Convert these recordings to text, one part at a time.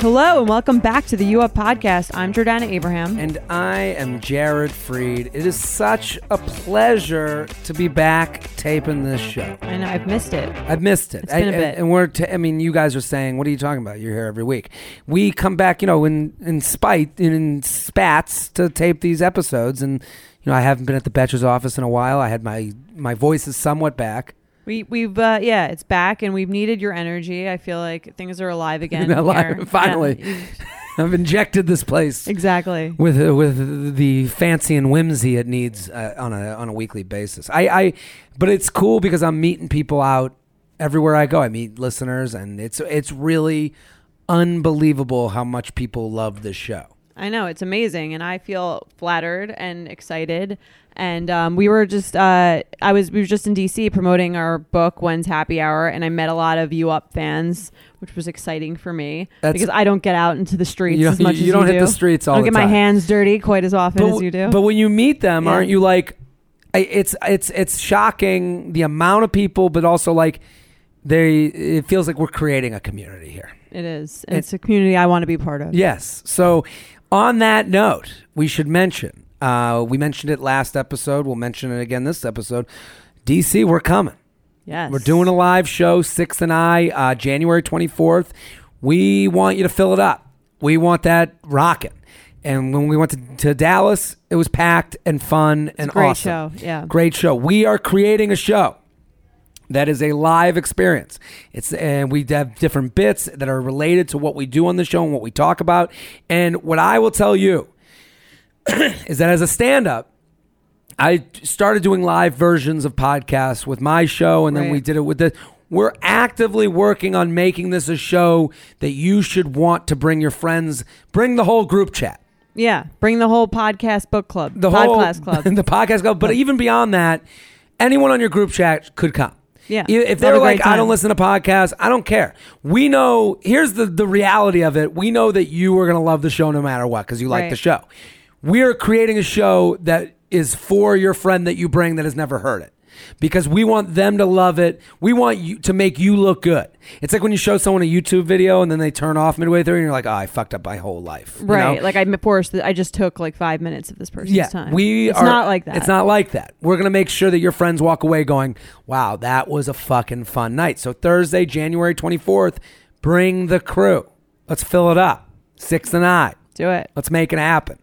Hello and welcome back to the U Up Podcast. I'm Jordana Abraham. And I am Jared Freid. It is such a pleasure to be back taping this show. And I've missed it. I've missed it. It's been I- a bit. And we're, t- I mean, you guys are saying, what are you talking about? You're here every week. We come back, you know, in, in spite, in spats to tape these episodes. And, you know, I haven't been at the Betches' office in a while. I had my, my voice is somewhat back. We we've uh, yeah, it's back and we've needed your energy. I feel like things are alive again. Alive, finally. Yeah. I've injected this place exactly. with uh, with the fancy and whimsy it needs uh, on a on a weekly basis. I, I but it's cool because I'm meeting people out everywhere I go. I meet listeners, and it's it's really unbelievable how much people love this show. I know it's amazing, and I feel flattered and excited. And um, we were just, uh, I was, we were just in DC promoting our book, When's Happy Hour, and I met a lot of You Up fans, which was exciting for me That's- because I don't get out into the streets You don't- as much you as don't hit do. the streets all I don't the get my time. hands dirty quite as often as you do. But when you meet them, Yeah. aren't you like? I- It's it's it's shocking the amount of people, but also like they. It feels like we're creating a community here. it is. And it's a community I want to be part of. Yes. So, on that note, we should mention. Uh, we mentioned it last episode. We'll mention it again this episode. DC, we're coming. Yes. We're doing a live show, Sixth and I, uh, January twenty fourth. We want you to fill it up. We want that rocking. And when we went to, to Dallas, it was packed and fun and great awesome. show. Yeah. Great show. We are creating a show that is a live experience. It's and we have different bits that are related to what we do on the show and what we talk about. And what I will tell you is that as a stand-up, I started doing live versions of podcasts with my show, and then Right. we did it with the. We're actively working on making this a show that you should want to bring your friends, bring the whole group chat Yeah. Bring the whole podcast book club. the podcast whole club. the podcast club. But even beyond that, anyone on your group chat could come. Yeah. If they're like, I don't listen to podcasts, I don't care. We know. Here's the the reality of it. We know that you are going to love the show no matter what because you like the show. We are creating a show that is for your friend that you bring that has never heard it. Because we want them to love it. We want you to make you look good. It's like when you show someone a YouTube video and then they turn off midway through and you're like, oh, I fucked up my whole life. you right. know? Like I forced. I just took like five minutes of this person's yeah, time. we It's are not like that. It's not like that. We're gonna make sure that your friends walk away going, "Wow, that was a fucking fun night." So Thursday, January twenty fourth, bring the crew. Let's fill it up. Sixth and I. Do it. Let's make it happen.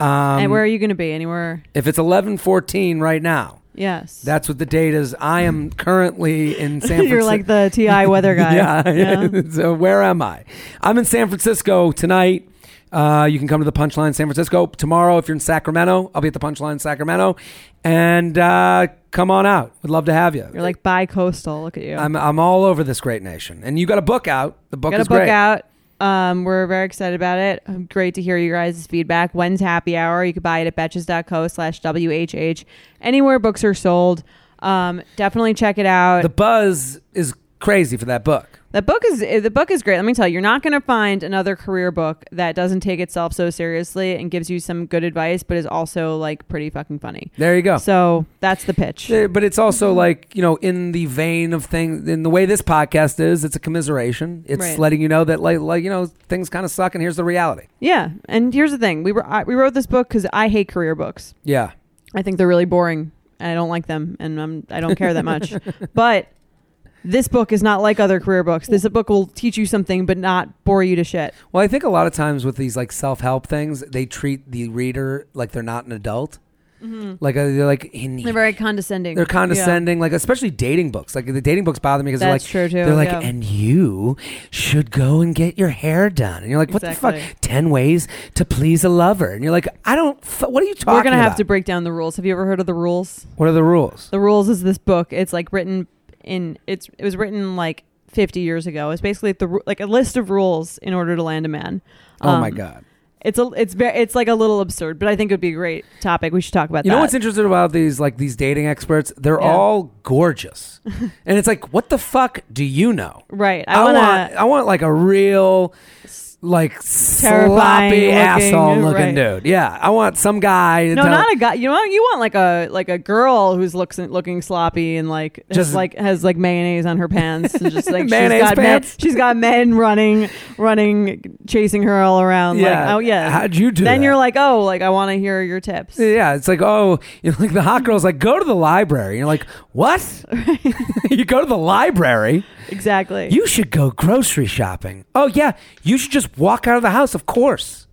Um, and where are you going to be? Anywhere? if it's eleven fourteen right now, Yes. that's what the date is. I am currently in San Francisco. You're like the Ti weather guy. yeah. yeah. so where am I? I'm in San Francisco tonight. Uh, you can come to the Punchline San Francisco tomorrow. If you're in Sacramento, I'll be at the Punchline Sacramento, and uh, come on out. We'd love to have you. You're like bi-coastal. Look at you. I'm I'm all over this great nation, and you got a book out. The book Got a is book great. out. Um, we're very excited about it. Um, Great to hear you guys' feedback. When's happy hour? You can buy it at betches.co slash WHH. Anywhere books are sold. Um, definitely check it out. The buzz is crazy for that book. The book is eh, the book is great. Let me tell you, you're not going to find another career book that doesn't take itself so seriously and gives you some good advice, but is also like pretty fucking funny. There you go. So that's the pitch. Yeah, But it's also like, you know, in the vein of things, in the way this podcast is, it's a commiseration. It's Right. letting you know that, like, like you know, things kind of suck, and here's the reality. Yeah, and here's the thing: we were I, we wrote this book because I hate career books. Yeah. I think they're really boring. And I don't like them, and I'm, I don't care that much. but this book is not like other career books. This book will teach you something, but not bore you to shit. Well, I think a lot of times with these like self help things, they treat the reader like they're not an adult. Like uh, they're like in, They're very condescending. they're condescending. Like especially dating books. Like the dating books bother me because they're like true, too, they're like, yeah. and you should go and get your hair done. And you're like, what the fuck? Ten ways to please a lover. And you're like, I don't. F- what are you talking? About? We're gonna have to break down the rules. Have you ever heard of the rules? What are the rules? The rules is this book. It's like written in it's it was written like 50 years ago. It's basically the like a list of rules in order to land a man. Oh my Um, god. It's a it's very it's like a little absurd, but I think it would be a great topic. We should talk about You that. know what's interesting about these like these dating experts? They're Yeah. all gorgeous, and it's like, what the fuck do you know? right. I, I, wanna want I want like a real like Terrifying sloppy looking, asshole looking right. dude. Yeah, I want some guy. No, tell- not a guy. You know, you want like a like a girl who's looks looking sloppy and like Just- just like has like mayonnaise on her pants and just like Mayonnaise she's got men, pants? she's got men running running chasing her all around. Yeah. Like, oh yeah. How'd you do Then that? you're like, oh, like I want to hear your tips. Yeah, it's like oh, you know, like the hot girl's like go to the library. You're like what? you go to the library. Exactly. You should go grocery shopping. Oh yeah, you should just walk out of the house. Of course.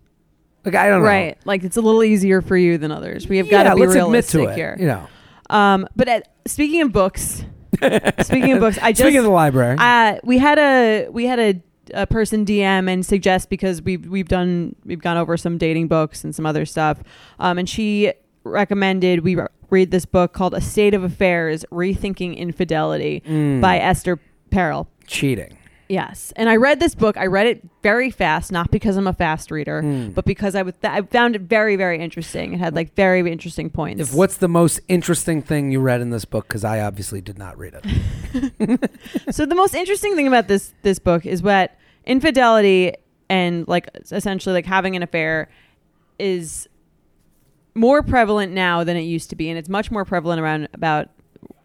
Like I don't know. right. Like it's a little easier for you than others. We have got yeah, to be realistic to it. here. You know. Um, but at, speaking of books, speaking of books, I just Speaking of the library, Uh, we had a we had a, a person DM and suggest because we've we've done we've gone over some dating books and some other stuff. Um, and she recommended we re- read this book called A State of Affairs: Rethinking Infidelity Mm. by Esther Perel. cheating. Yes, and I read this book. I read it very fast, not because I'm a fast reader, Mm. but because I, th- I found it very, very interesting. It had like very interesting points. If what's the most interesting thing you read in this book? Because I obviously did not read it. so the most interesting thing about this this book is what infidelity and like essentially like having an affair is more prevalent now than it used to be and it's much more prevalent around about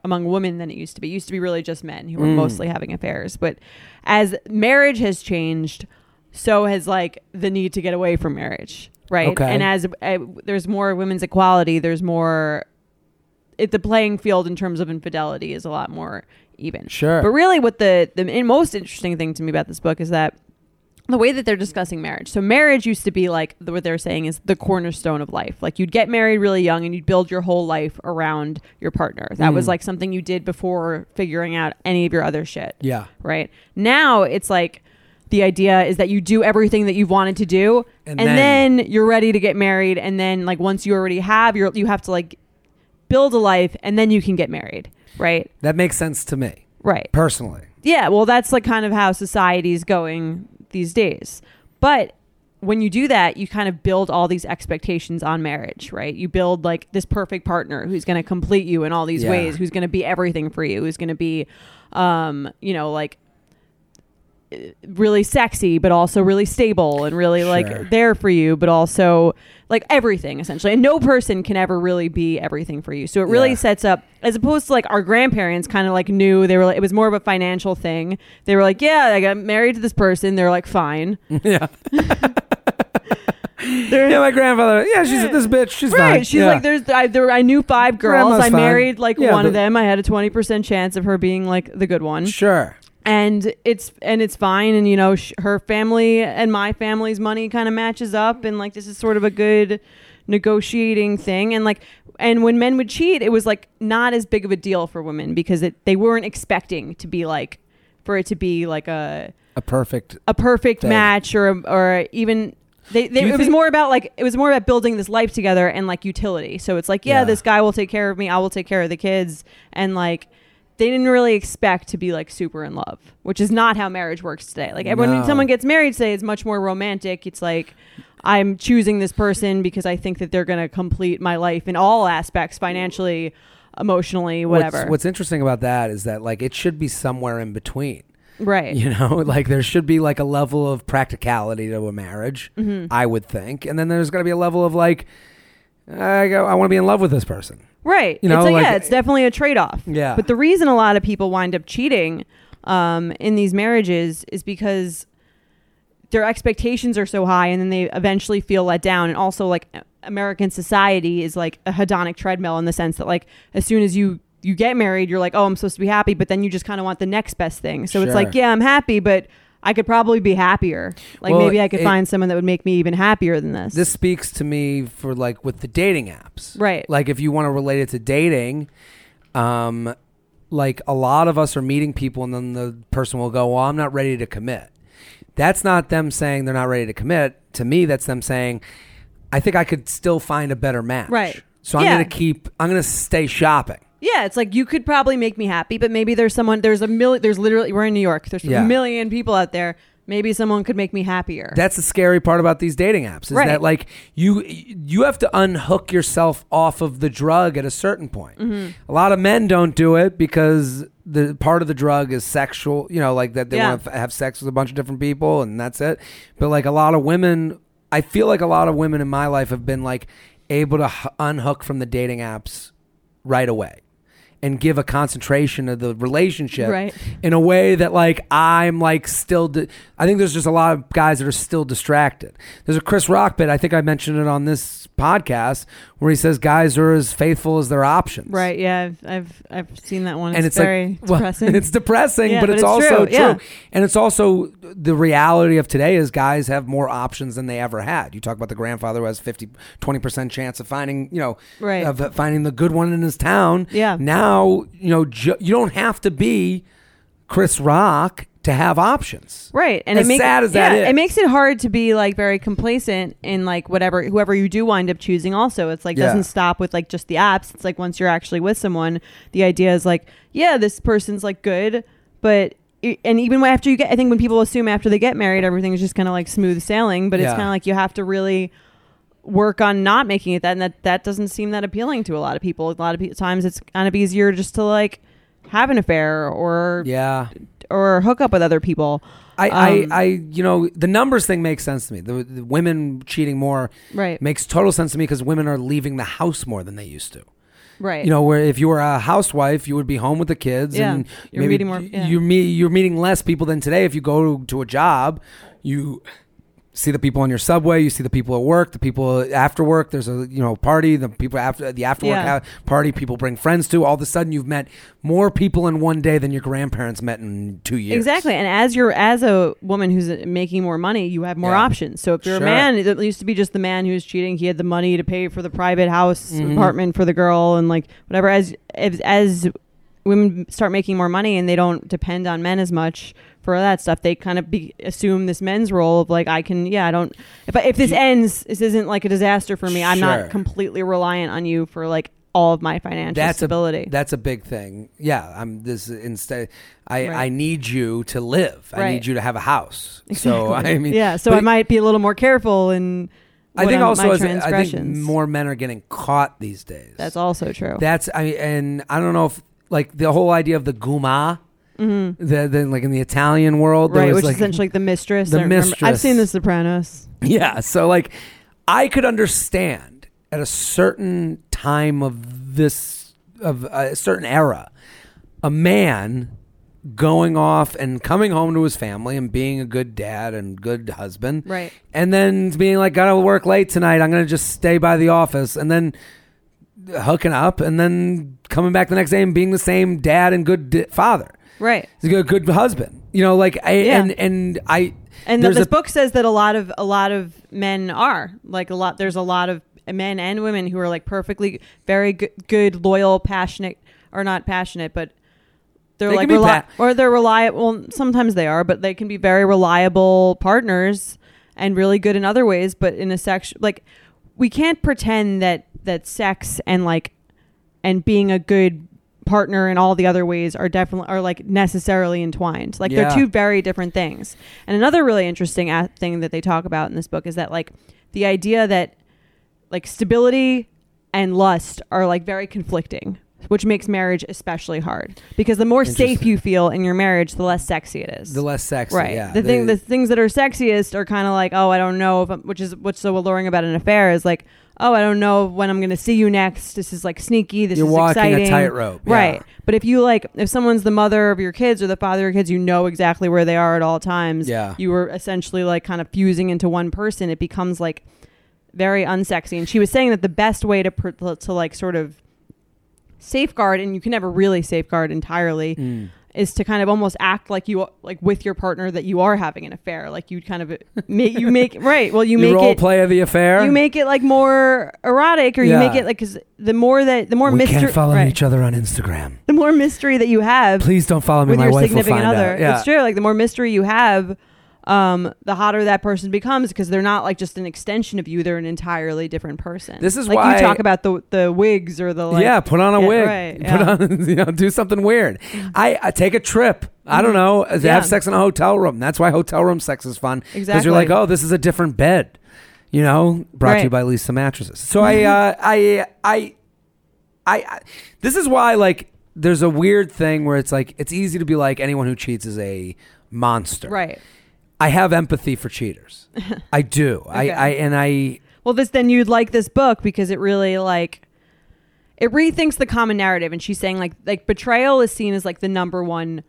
among women than it used to be it used to be really just men who were Mm. mostly having affairs but as marriage has changed so has like the need to get away from marriage right Okay. and as uh, there's more women's equality there's more it, the playing field in terms of infidelity is a lot more even Sure. but really, what the the most interesting thing to me about this book is that the way that they're discussing marriage. So marriage used to be like the, what they're saying is the cornerstone of life. Like you'd get married really young and you'd build your whole life around your partner. That was Mm. like something you did before figuring out any of your other shit. yeah. Right now, it's like the idea is that you do everything that you've wanted to do, And and, then- then, you're ready to get married. And then like once you already have your, you have to like build a life, and then you can get married. Right. That makes sense to me Right. personally. Yeah, well, that's like kind of how society's going these days. But when you do that, you kind of build all these expectations on marriage, right? You build like this perfect partner who's going to complete you in all these Yeah. ways, who's going to be everything for you, who's going to be, um, you know, like really sexy, but also really stable and really Sure. like there for you, but also like everything essentially. And no person can ever really be everything for you. So it really Yeah. sets up as opposed to like our grandparents kind of like knew they were like, it was more of a financial thing. They were like, yeah, I got married to this person. They're like, fine. yeah. Yeah, my grandfather. Yeah, she's this bitch. She's right. fine. She's Yeah. like, there's, I, there, I knew five girls. Grandma's I fine. married like Yeah, one of them. I had a 20% chance of her being like the good one. sure. And it's and it's fine and you know sh- her family and my family's money kind of matches up and like this is sort of a good negotiating thing and like and when men would cheat it was like not as big of a deal for women because it they weren't expecting to be like for it to be like a A perfect. a perfect Thing. match or or even they, they it was more about like it was more about building this life together and like utility so it's like yeah, Yeah. this guy will take care of me i will take care of the kids and like they didn't really expect to be like super in love which is not how marriage works today like when No. someone gets married today it's much more romantic it's like i'm choosing this person because i think that they're going to complete my life in all aspects financially emotionally whatever What's, what's interesting about that is that like it should be somewhere in between. right You know, like there should be like a level of practicality to a marriage, Mhm. I would think, and then there's got to be a level of like, I go, I want to be in love with this person. Right. You know, it's a, like- yeah, it's definitely a trade off. Yeah. But the reason a lot of people wind up cheating um, in these marriages is because their expectations are so high and then they eventually feel let down. And also, like, American society is like a hedonic treadmill in the sense that, like, as soon as you you get married, you're like, oh, I'm supposed to be happy, but then you just kind of want the next best thing. So it's like, yeah, I'm happy, but I could probably be happier. Like Well, maybe I could it- find someone that would make me even happier than this. This speaks to me for like with the dating apps. Right. Like if you want to relate it to dating, um, like a lot of us are meeting people and then the person will go, Well, I'm not ready to commit. That's not them saying they're not ready to commit. To me, that's them saying, I think I could still find a better match. Right. So I'm Yeah. gonna keep I'm gonna stay shopping. Yeah, it's like you could probably make me happy, but maybe there's someone there's a million there's literally we're in New York. There's Yeah. a million people out there. Maybe someone could make me happier. That's the scary part about these dating apps is Right. that like you you have to unhook yourself off of the drug at a certain point. Mm-hmm. A lot of men don't do it because the part of the drug is sexual, you know, like that they Yeah. want to have sex with a bunch of different people and that's it. But like a lot of women, I feel like a lot of women in my life have been like able to h- unhook from the dating apps right away and give a concentration of the relationship Right. in a way that like I'm like still di- I think there's just a lot of guys that are still distracted. There's a Chris Rock bit I think I mentioned it on this podcast where he says guys are as faithful as their options. right, yeah, I've, I've I've seen that one. It's, And it's very like well, depressing. it's depressing, Yeah, but, but it's, it's also true, true. yeah. And it's also the reality of today is guys have more options than they ever had. You talk about the grandfather who has 50 20% chance of finding, you know, Right. of finding the good one in his town. Yeah. Now, you know, ju- you don't have to be Chris Rock to have options. Right, and As it makes sad as that yeah, is. it makes it hard to be like very complacent in like whatever whoever you do wind up choosing. Also, it's like Yeah. doesn't stop with like just the apps. It's like once you're actually with someone, the idea is like, yeah, this person's like good, but and even after you get, I think when people assume after they get married, everything is just kind of like smooth sailing. But it's Yeah. kind of like you have to really work on not making it that, and that that doesn't seem that appealing to a lot of people. A lot of pe- times, it's kind of easier just to like have an affair or Yeah. or hook up with other people. I, Um, I, I, you know, the numbers thing makes sense to me. The, the women cheating more Right. makes total sense to me because women are leaving the house more than they used to. Right. You know, where if you were a housewife, you would be home with the kids, Yeah. and You're maybe meeting more- yeah. you're meet, you're meeting less people than today. If you go to a job, you see the people on your subway, you see the people at work, the people after work. There's a you know party, the people after the after work Yeah. party. People bring friends to. All of a sudden, you've met more people in one day than your grandparents met in two years. Exactly. And as you're as a woman who's making more money, you have more Yeah. options. So if you're Sure. a man, it used to be just the man who was cheating. He had the money to pay for the private house Mhm. apartment for the girl and like whatever. As as, as women start making more money and they don't depend on men as much for that stuff, they kind of be, assume this men's role of like I can yeah I don't if I, if this ends this isn't like a disaster for me. I'm Sure. not completely reliant on you for like all of my financial That's stability. a that's a big thing. Yeah, I'm this instead. I Right. I need you to live. I Right. need you to have a house. So I mean, yeah. So but I might be a little more careful in. I what think I'm- also my as, I think transgressions. more men are getting caught these days. That's also true. That's I and I don't know if like the whole idea of the guma, mm-hmm. the, the like in the Italian world, there Right, was which like, is essentially like the mistress. the remember- I've seen The Sopranos. yeah. So like, I could understand at a certain time of this of a certain era, a man going off and coming home to his family and being a good dad and good husband, Right. and then being like, "Gotta work late tonight. I'm gonna just stay by the office," and then hooking up, and then coming back the next day and being the same dad and good d- father. Right. He's a good, husband. You know, like I Yeah. and and I. And this a- book says that a lot of a lot of men are like a lot. There's a lot of men and women who are like perfectly very good, good loyal, passionate, or not passionate, but they're They like reli- pa- or they're reliable. Well, sometimes they are, but they can be very reliable partners and really good in other ways. But in a sex, like we can't pretend that that sex and like and being a good partner in all the other ways are definitely are like necessarily entwined. Like Yeah. they're two very different things. And another really interesting a- thing that they talk about in this book is that like the idea that like stability and lust are like very conflicting, which makes marriage especially hard because the more safe you feel in your marriage, the less sexy it is. the less sexy, Right. Yeah, the thing, the things that are sexiest are kind of like, oh, I don't know if, I'm, which is what's so alluring about an affair is like, oh, I don't know when I'm going to see you next. This is like sneaky. This You're is walking a exciting. tightrope, yeah. Right. But if you like, if someone's the mother of your kids or the father of your kids, you know exactly where they are at all times. Yeah. You were essentially like kind of fusing into one person. It becomes like very unsexy. And she was saying that the best way to pr- to like sort of safeguard, and you can never really safeguard entirely, Mm. is to kind of almost act like you like with your partner that you are having an affair. Like you kind of make you make right. Well, you, you make role it. play of the affair. You make it like more erotic, or you make it like because the more that the more we mystery, can't follow right, each other on Instagram. the more mystery that you have Please don't follow me. with My your wife will significant find other. out. Yeah. It's true. Like the more mystery you have um, the hotter that person becomes because they're not like just an extension of you; they're an entirely different person. This is like why- you talk about the the wigs or the like, yeah, put on a Yeah, wig. right, Put yeah. on, you know, do something weird. I, I take a trip. I don't know. Mm-hmm. Yeah. Have sex in a hotel room. That's why hotel room sex is fun. Exactly. Because you're like, oh, this is a different bed. You know, brought to you by Leesa Mattresses. So I, uh, I, I, I, I, this is why like there's a weird thing where it's like it's easy to be like anyone who cheats is a monster. right. I have empathy for cheaters. I do. Okay. I, I, and I. Well, this then you'd like this book because it really like it rethinks the common narrative, and she's saying like like betrayal is seen as like the number one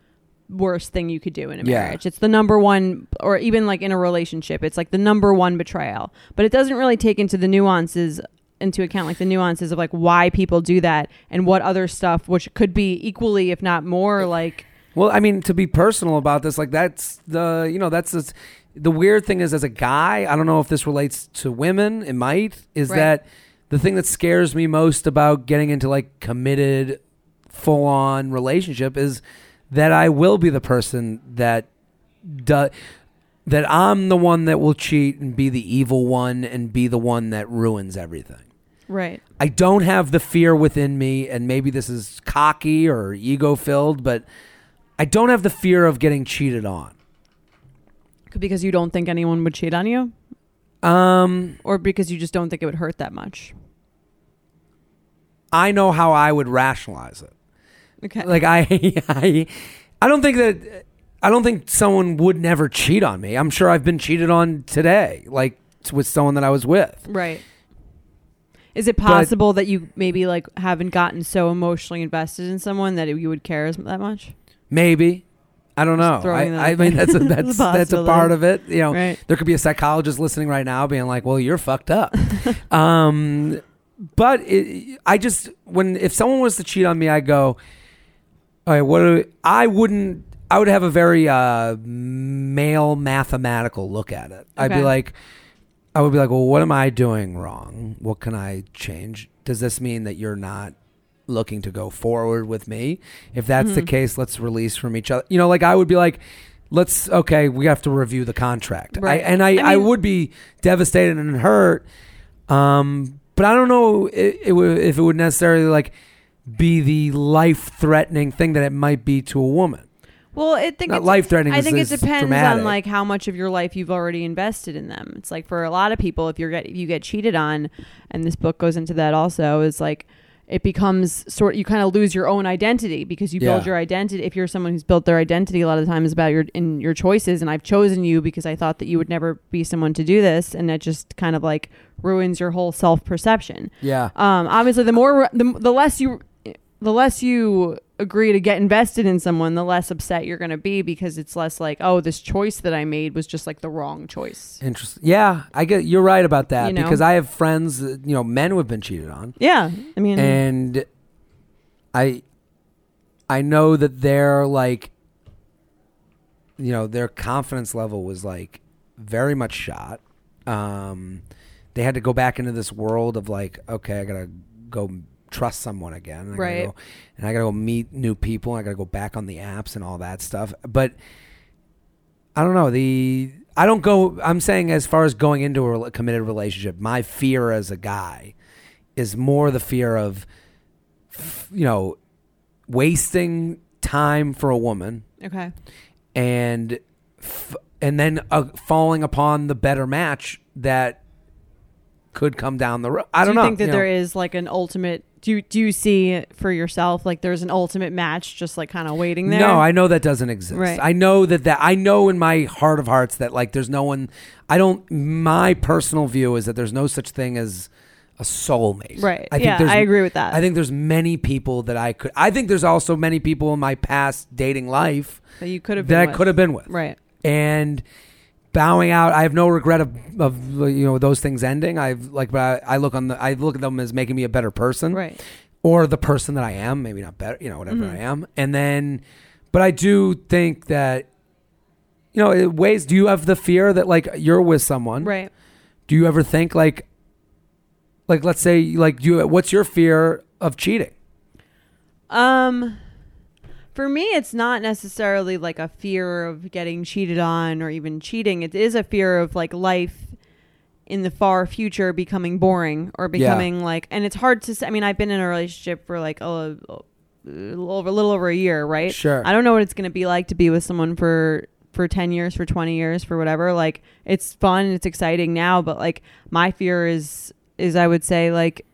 worst thing you could do in a Yeah. marriage. It's the number one, or even like in a relationship, it's like the number one betrayal. But it doesn't really take into the nuances into account like the nuances of like why people do that and what other stuff which could be equally if not more like Well, I mean, to be personal about this, like that's the you know that's the, the weird thing is as a guy, I don't know if this relates to women. It might. Is Right. that the thing that scares me most about getting into like committed, full on relationship is that I will be the person that does. That I'm the one that will cheat and be the evil one and be the one that ruins everything. right I don't have the fear within me, and maybe this is cocky or ego filled, but I don't have the fear of getting cheated on. because you don't think anyone would cheat on you Um, or because you just don't think it would hurt that much. I know how I would rationalize it. Okay. Like I, I, I don't think that I don't think someone would never cheat on me. I'm sure I've been cheated on today, like with someone that I was with. Right. Is it possible that you maybe like haven't gotten so emotionally invested in someone that you would care as that much? Maybe. I don't know. I, I mean, that's a, that's that's a part of it. You know, Right. there could be a psychologist listening right now, being like, "Well, you're fucked up." um, but it, I just when if someone was to cheat on me, I go, "All right, what?" Do, I wouldn't. I would have a very uh, male mathematical look at it. I'd be like, I would be like, "Well, what am I doing wrong? What can I change? Does this mean that you're not?" Looking to go forward with me. If that's the Mhm. case, let's release from each other. You know, like I would be like, let's okay, we have to review the contract. Right. I, and I, I I, would be devastated and hurt. Um, but I don't know it, it would, if it would necessarily like be the life threatening thing that it might be to a woman. Well, I think Not it's- life-threatening I think it depends dramatic. on like how much of your life you've already invested in them. It's like for a lot of people, if you're get if you get cheated on, and this book goes into that also, is like it becomes sort you kind of lose your own identity because you build Yeah. your identity. If you're someone who's built their identity, a lot of the times about your in your choices, and I've chosen you because I thought that you would never be someone to do this, and it just kind of like ruins your whole self perception. Yeah. Um, obviously, the more the, the less you the less you agree to get invested in someone, the less upset you're going to be because it's less like, oh, this choice that I made was just like the wrong choice. Interesting. Yeah, I get you're right about that You know? because I have friends, you know, men who have been cheated on. Yeah, I mean, and I I know that they're like you know their confidence level was like very much shot. Um, they had to go back into this world of like, okay, I gotta go trust someone again, and I Right. Gotta go, and I gotta go meet new people. I gotta go back on the apps and all that stuff. But I don't know the. I don't go. I'm saying as far as going into a committed relationship, my fear as a guy is more the fear of, you know, wasting time for a woman okay, and f- and then uh, falling upon the better match that could come down the road. I don't do you know. think that you know. is like an ultimate? Do you, do you see for yourself like there's an ultimate match just like kind of waiting there? No, I know that doesn't exist. Right. I know that that I know in my heart of hearts that like there's no one. I don't. My personal view is that there's no such thing as a soulmate. right? I think yeah, there's- I agree with that. I think there's many people that I could. I think there's also many people in my past dating life that you could have that I could have been with. right. and bowing out. I have no regret of, of you know those things ending. I've like, but I, I look on the I look at them as making me a better person, Right. or the person that I am. Maybe not better, you know, whatever Mhm. I am. And then, but I do think that you know, it ways. Do you have the fear that like you're with someone? Right. Do you ever think like, like let's say like do you what's your fear of cheating? Um, For me, it's not necessarily like a fear of getting cheated on or even cheating. It is a fear of like life in the far future becoming boring or becoming like, and it's hard to say. I mean, I've been in a relationship for like a, a little over, a little over a year, right? Sure. I don't know what it's going to be like to be with someone for for 10 years, for 20 years, for whatever. Like it's fun, it's exciting now, but like my fear is is I would say like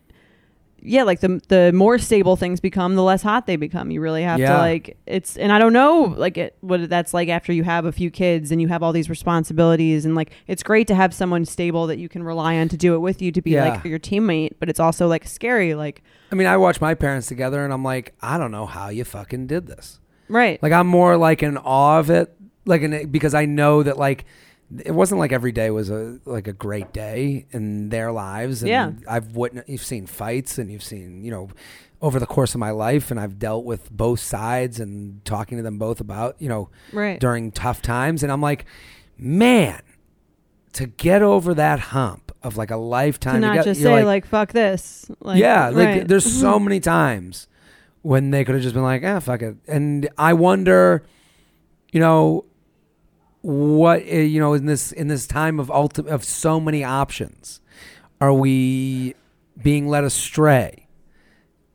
yeah, like the the more stable things become, the less hot they become. You really have Yeah. to like it's and I don't know like it what that's like after you have a few kids and you have all these responsibilities and like it's great to have someone stable that you can rely on to do it with you to be Yeah. like your teammate, but it's also like scary like I mean, I watch my parents together, and I'm like, I don't know how you fucking did this. right. Like I'm more like in awe of it, like in, because I know that like it wasn't like every day was a like a great day in their lives. And Yeah. I've witnessed, you've seen fights, and you've seen you know over the course of my life, and I've dealt with both sides and talking to them both about you know right. during tough times, and I'm like, man, to get over that hump of like a lifetime to not together, just say like, like, fuck this. Like, yeah, like right. there's so many times when they could have just been like, ah, fuck it. And I wonder, you know, what uh, you know in this in this time of ulti- of so many options, are we being led astray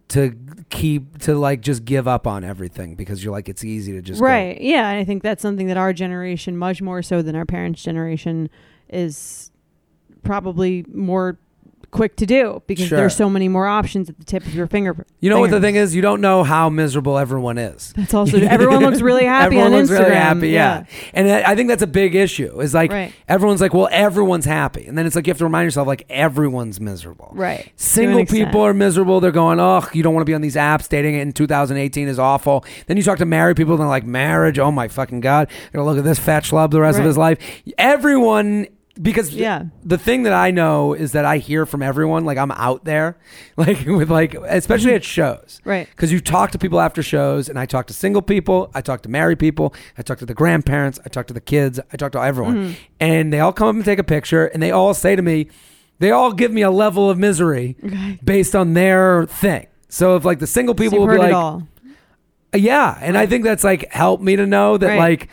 to keep to like just give up on everything because you're like it's easy to just go- right. Yeah, and I think that's something that our generation, much more so than our parents' generation, is probably more quick to do because Sure. there's so many more options at the tip of your finger. You know what the thing is? You don't know how miserable everyone is. That's also everyone looks really happy everyone on looks Instagram. really happy, yeah. And I I think that's a big issue. Is like Right. everyone's like, well, everyone's happy, and then it's like you have to remind yourself, like everyone's miserable. Right. To an Single extent. people are miserable. They're going, oh, you don't want to be on these apps. Dating in 2018 is awful. Then you talk to married people, and they're like, marriage. Oh my fucking god. They're gonna look at this fat schlub the rest of Right. his life. Everyone. Because Yeah. the thing that I know is that I hear from everyone, like I'm out there, like with like, especially at shows, Right. because you talk to people after shows, and I talk to single people, I talk to married people, I talk to the grandparents, I talk to the kids, I talk to everyone, Mm-hmm. and they all come up and take a picture, and they all say to me, they all give me a level of misery Okay. based on their thing. So if like the single people you've will be like, yeah, and I think that's like helped me to know that Right. like,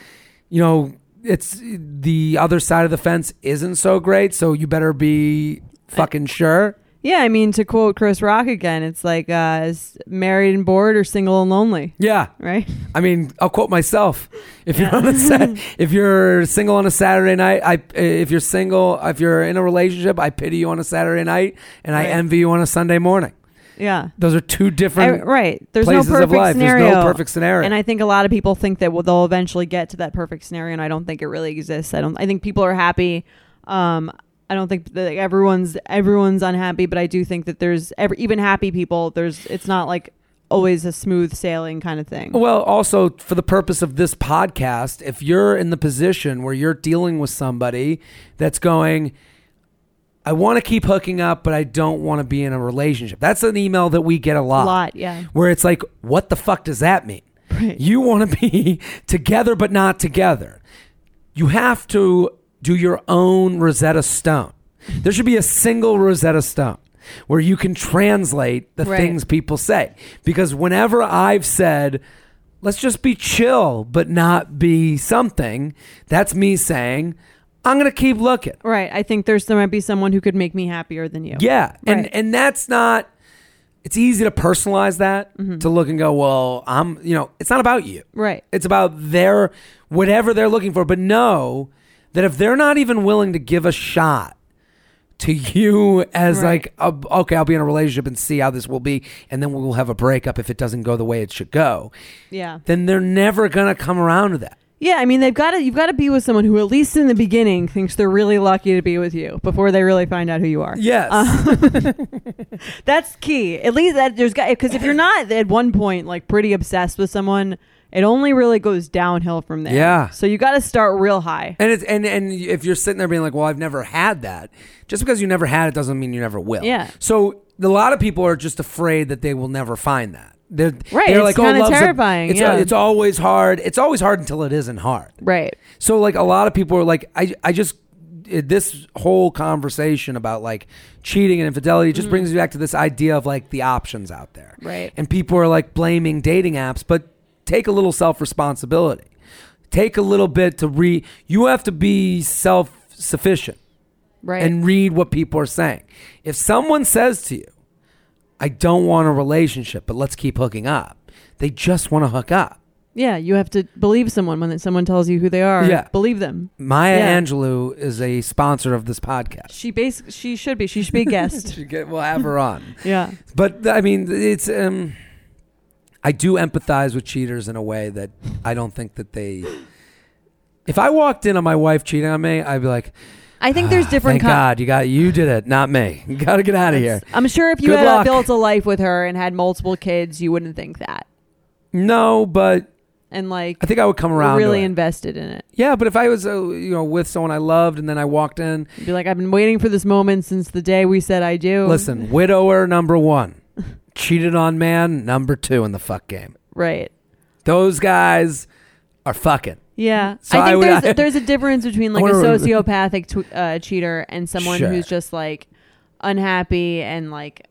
you know, it's the other side of the fence isn't so great, so you better be fucking sure. Yeah, I mean to quote Chris Rock again, it's like uh, is married and bored or single and lonely, Yeah. right? I mean, I'll quote myself. If you're Yeah. on a Sat- if you're single on a Saturday night, I if you're single, if you're in a relationship, I pity you on a Saturday night, and I envy you on a Sunday morning. Yeah. Those are two I- different right. There's no perfect of life. scenario. There's no perfect scenario. And I think a lot of people think that well, they'll eventually get to that perfect scenario, and I don't think it really exists. I don't. I think people are happy. Um, I don't think that everyone's everyone's unhappy, but I do think that there's every, even happy people. There's. It's not like always a smooth sailing kind of thing. Well, also for the purpose of this podcast, if you're in the position where you're dealing with somebody that's going, I want to keep hooking up, but I don't want to be in a relationship. That's an email that we get a lot. a lot. Yeah. Where it's like, what the fuck does that mean? Right. You want to be together, but not together. You have to do your own Rosetta Stone. There should be a single Rosetta Stone where you can translate the Right. things people say. Because whenever I've said, let's just be chill, but not be something, that's me saying, I'm going to keep looking. Right. I think there's there might be someone who could make me happier than you. Yeah. And Right. and that's not it's easy to personalize that Mm-hmm. to look and go, well, I'm, you know, it's not about you. Right. It's about their whatever they're looking for. But know that if they're not even willing to give a shot to you as Right. like, uh, okay, I'll be in a relationship and see how this will be, and then we'll have a breakup if it doesn't go the way it should go, Yeah. then they're never gonna come around to that. Yeah, I mean they've got to you've got to be with someone who at least in the beginning thinks they're really lucky to be with you before they really find out who you are. Yes. Uh, That's key. At least that there's got because if you're not at one point like pretty obsessed with someone, it only really goes downhill from there. Yeah. So you got to start real high. and it's and and if you're sitting there being like, well, I've never had that, just because you never had it doesn't mean you never will. Yeah. So a lot of people are just afraid that they will never find that. They're, Right, They're it's like, oh, kinda love's a- terrifying, it's, yeah. it's always hard. It's always hard until it isn't hard. Right. So like a lot of people are like, I I just this whole conversation about like cheating and infidelity just mm-hmm. brings me back to this idea of like the options out there. Right. And people are like blaming dating apps, but take a little self responsibility. Take a little bit to read. You have to be self sufficient Right. and read what people are saying. If someone says to you, I don't want a relationship, but let's keep hooking up, they just want to hook up. yeah, you have to believe someone when someone tells you who they are. Yeah. Believe them. Maya Yeah. Angelou is a sponsor of this podcast. She basic she should be. She should be a guest. Get- we'll have her on. yeah. But I mean, it's um, I do empathize with cheaters in a way that I don't think that they. If I walked in on my wife cheating on me, I'd be like, I think there's "Ah, different Thank ki- God you got you did it, not me. You got to get out of here. I'm sure if you Good had luck. built a life with her and had multiple kids, you wouldn't think that. No, but And like I think I would come around. to really it. invested in it. yeah, but if I was, uh, you know, with someone I loved and then I walked in, You'd be like, I've been waiting for this moment since the day we said I do. listen, widower number one, cheated on man number two in the fuck game. Right. Those guys are fucking. Yeah. So I I think would- there's, I- there's a difference between like a sociopathic tw- uh, cheater and someone Sure. who's just like unhappy and like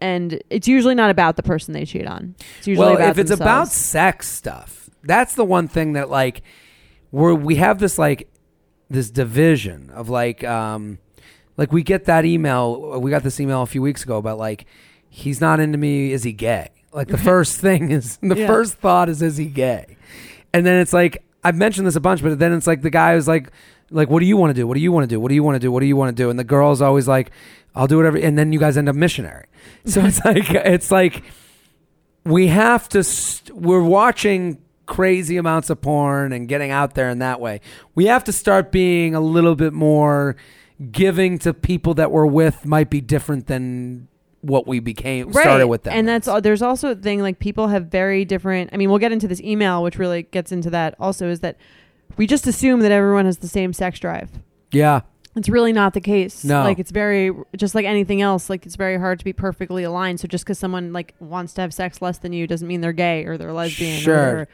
and it's usually not about the person they cheat on. It's usually well, about if it's about themselves. sex stuff, that's the one thing that like we're we have this like this division of like um like we get that email we got this email a few weeks ago about like he's not into me is he gay like the first thing is the Yeah. first thought is is he gay and then it's like i've mentioned this a bunch but then it's like the guy is like like what do you want to do? What do you want to do? What do you want to do? What do you want to do? And the girl's always like i'll do whatever and then you guys end up missionary. So it's like it's like we have to st- we're watching crazy amounts of porn and getting out there in that way. We have to start being a little bit more giving to people that we're with might be different than what we became started with them And that's all. There's also a thing like people have very different. I mean, we'll get into this email, which really gets into that. Also, is that we just assume that everyone has the same sex drive. yeah It's really not the case. No. Like it's very just like anything else. Like it's very hard to be perfectly aligned. So just because someone like wants to have sex less than you doesn't mean they're gay or they're lesbian Sure. or they're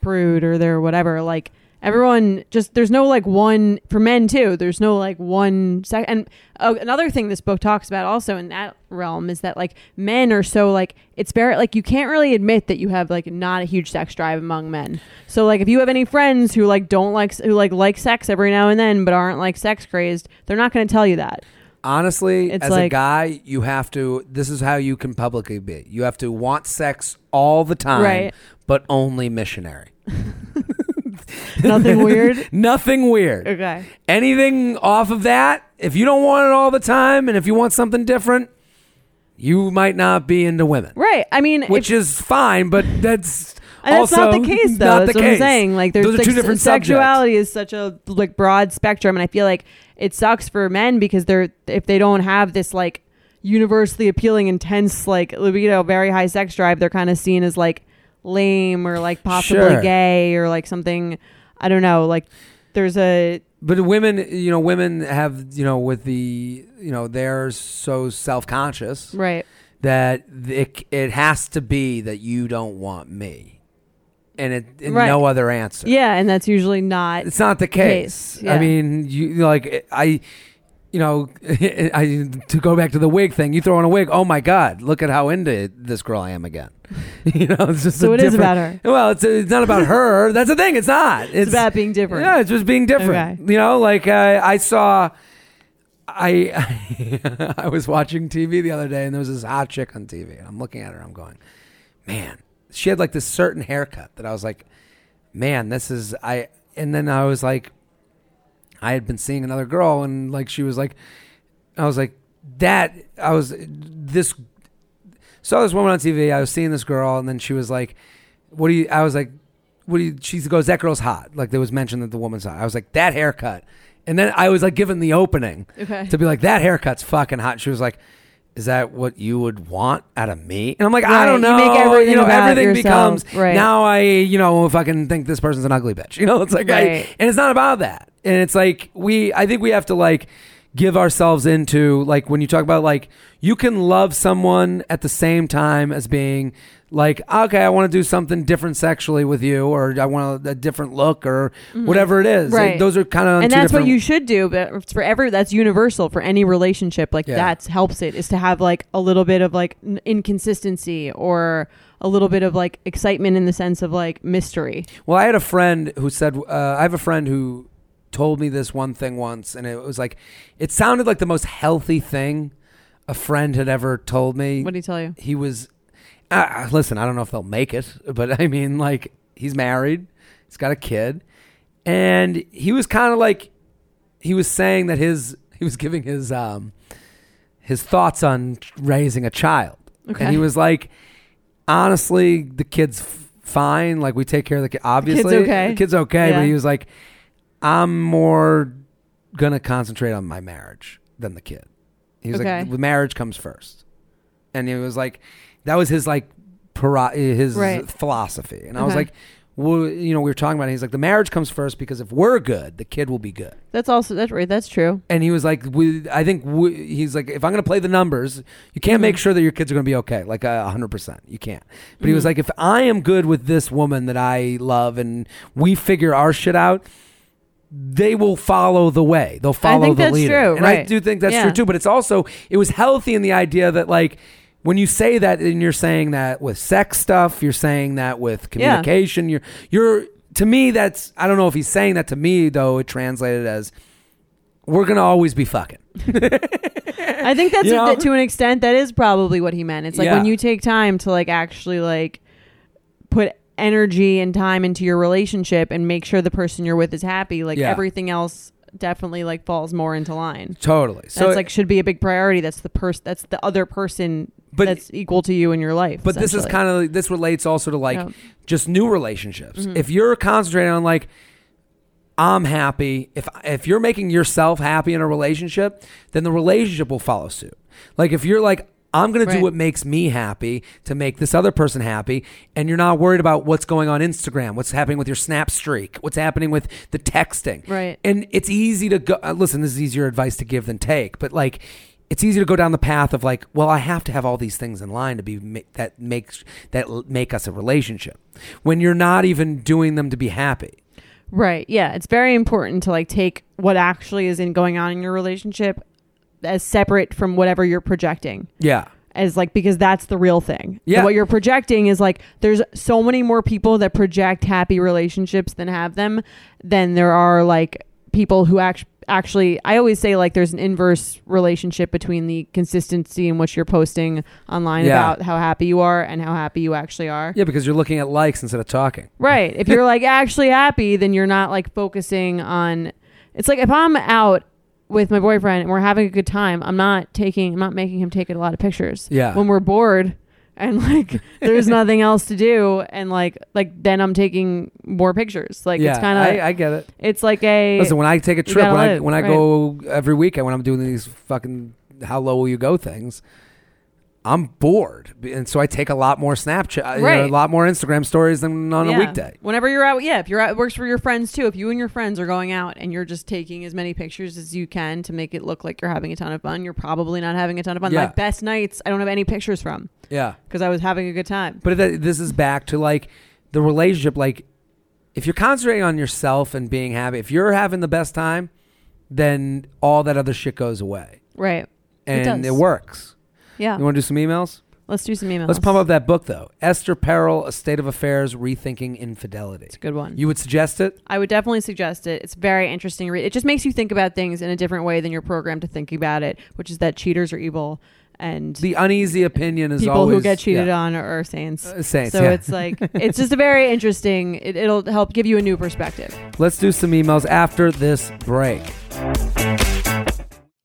prude or they're whatever. Like everyone just there's no like one for men too. There's no like one sex. And uh, another thing this book talks about also in that realm is that like men are so like it's very like you can't really admit that you have like not a huge sex drive among men. So like if you have any friends who like don't like who like like sex every now and then but aren't like sex crazed, they're not going to tell you that. honestly It's as a guy you have to this is how you can publicly be you have to want sex all the time Right. but only missionary Nothing weird. nothing weird Okay. anything off of that, if you don't want it all the time and if you want something different, you might not be into women, Right. I mean, which if, is fine, but that's and that's also not the case though. not That's the what I'm saying. Like there's Those like, two different sexuality is such a like broad spectrum, and I feel like it sucks for men because they're if they don't have this like universally appealing, intense like libido, very high sex drive, they're kind of seen as like lame or like possibly Sure. gay or like something. I don't know. Like there's a But women, you know, women have, you know, with the, you know, they're so self conscious right. that it, it has to be that you don't want me, and it and Right. no other answer. Yeah, and that's usually not. It's not the case. Case, yeah. I mean, you like I, you know, I to go back to the wig thing. You throw on a wig. Oh my God! Look at how into this girl I am again. you know, it's just So it is about her. Well, it's it's not about her. That's the thing. It's not. It's, It's about being different. Yeah, it's just being different. Okay. You know, like uh, I saw. I I was watching TV the other day and there was this hot chick on TV and I'm looking at her I'm going, man, she had like this certain haircut that I was like, man, this is I and then I was like I had been seeing another girl and like she was like I was like that I was this saw this woman on TV I was seeing this girl and then she was like what do you I was like what do you she goes that girl's hot like there was mention that the woman's hot I was like that haircut and then I was like given the opening Okay. to be like that haircut's fucking hot she was like is that what you would want out of me? And I'm like, I don't you know. make everything you know, everything yourself, becomes right. now. I, you know, if I can think this person's an ugly bitch, you know, it's like, I, and it's not about that. And it's like we, I think we have to like give ourselves into like when you talk about like you can love someone at the same time as being like okay i want to do something different sexually with you or i want a, a different look or whatever it is Mm-hmm. Right. those are kind of and that's what you should do but it's for every that's universal for any relationship like Yeah. that's helps it is to have like a little bit of like n- inconsistency or a little bit of like excitement in the sense of like mystery Well, I had a friend who said, uh, I have a friend who told me this one thing once, and it was like, it sounded like the most healthy thing a friend had ever told me. what did he tell you he was, uh, listen, I don't know if they'll make it, but I mean, like, he's married, he's got a kid, and he was kind of like, he was saying that his, he was giving his, um, his thoughts on raising a child. Okay. And he was like, honestly, the kid's f- fine. Like we take care of the kid. Obviously, okay. The kid's okay. Yeah. But he was like, I'm more gonna concentrate on my marriage than the kid. He was Okay. like, the marriage comes first, and he was like, that was his like, para- his Right. philosophy. And I was Okay. like, well, you know, we were talking about. it. He's like, the marriage comes first because if we're good, the kid will be good. that's also that's right that's true And he was like, we, I think we, he's like, if I'm going to play the numbers, you can't Mm-hmm. make sure that your kids are going to be okay, like a hundred percent. You can't. But he Mm-hmm. was like, if I am good with this woman that I love, and we figure our shit out, they will follow the way. They'll follow think the that's leader. true, and I do think that's Yeah. true too. But it's also it was healthy in the idea that like. When you say that, and you're saying that with sex stuff, you're saying that with Yeah. communication. You're, you're. To me, that's. I don't know if he's saying that to me though. It translated as, "We're gonna always be fucking." I think that's You know? that to an extent that is probably what he meant. It's like Yeah. when you take time to like actually like put energy and time into your relationship and make sure the person you're with is happy, like Yeah. everything else definitely like falls more into line. Totally. So that's like should be a big priority. That's the person that's the other person But- that's equal to you in your life. But this is kind of this relates also to like Yeah. just new relationships. Mm-hmm. If you're concentrating on like I'm happy, if if you're making yourself happy in a relationship, then the relationship will follow suit. Like if you're like I'm going to do what makes me happy to make this other person happy and you're not worried about what's going on Instagram, what's happening with your snap streak, what's happening with the texting. Right. And it's easy to go uh, listen, this is easier advice to give than take, but like it's easy to go down the path of like, well, I have to have all these things in line to be that makes that make us a relationship. When you're not even doing them to be happy. Right. Yeah. It's very important to like take what actually is in going on in your relationship as separate from whatever you're projecting. Yeah. As like because that's the real thing. Yeah. And what you're projecting is like there's so many more people that project happy relationships than have them than there are like people who act- actually I always say like there's an inverse relationship between the consistency in which you're posting online Yeah. about how happy you are and how happy you actually are. Yeah, because you're looking at likes instead of talking. Right. If you're like actually happy, then you're not like focusing on. It's like if I'm out with my boyfriend and we're having a good time, I'm not taking, I'm not making him take a lot of pictures. Yeah. When we're bored and like there's nothing else to do, and like like then I'm taking more pictures. Like yeah, it's kind of I get it. it's like a Listen, when I take a trip, when I when I right. go every weekend, when I'm doing these fucking how low will you go things, I'm bored, and so I take a lot more Snapchat, uh, you know, a lot more Instagram stories than on Yeah. a weekday. Whenever you're out, yeah, if you're out, it works for your friends too. If you and your friends are going out and you're just taking as many pictures as you can to make it look like you're having a ton of fun, you're probably not having a ton of fun. Yeah. My best nights, I don't have any pictures from Yeah, because I was having a good time. but this is back to like the relationship. Like, if you're concentrating on yourself and being happy, if you're having the best time, then all that other shit goes away, Right. and does. it works. Yeah. You want to do some emails? Let's do some emails. Let's pump up that book though. Esther Perel, A State of Affairs: Rethinking Infidelity. It's a good one. You would suggest it? I would definitely suggest it. It's very interesting. It just makes you think about things in a different way than you're programmed to think about it, which is that cheaters are evil and The uneasy opinion is people always who get cheated yeah. on are, are saints. Uh, saints, so yeah. it's like it's just a very interesting. It, it'll help give you a new perspective. Let's do some emails after this break.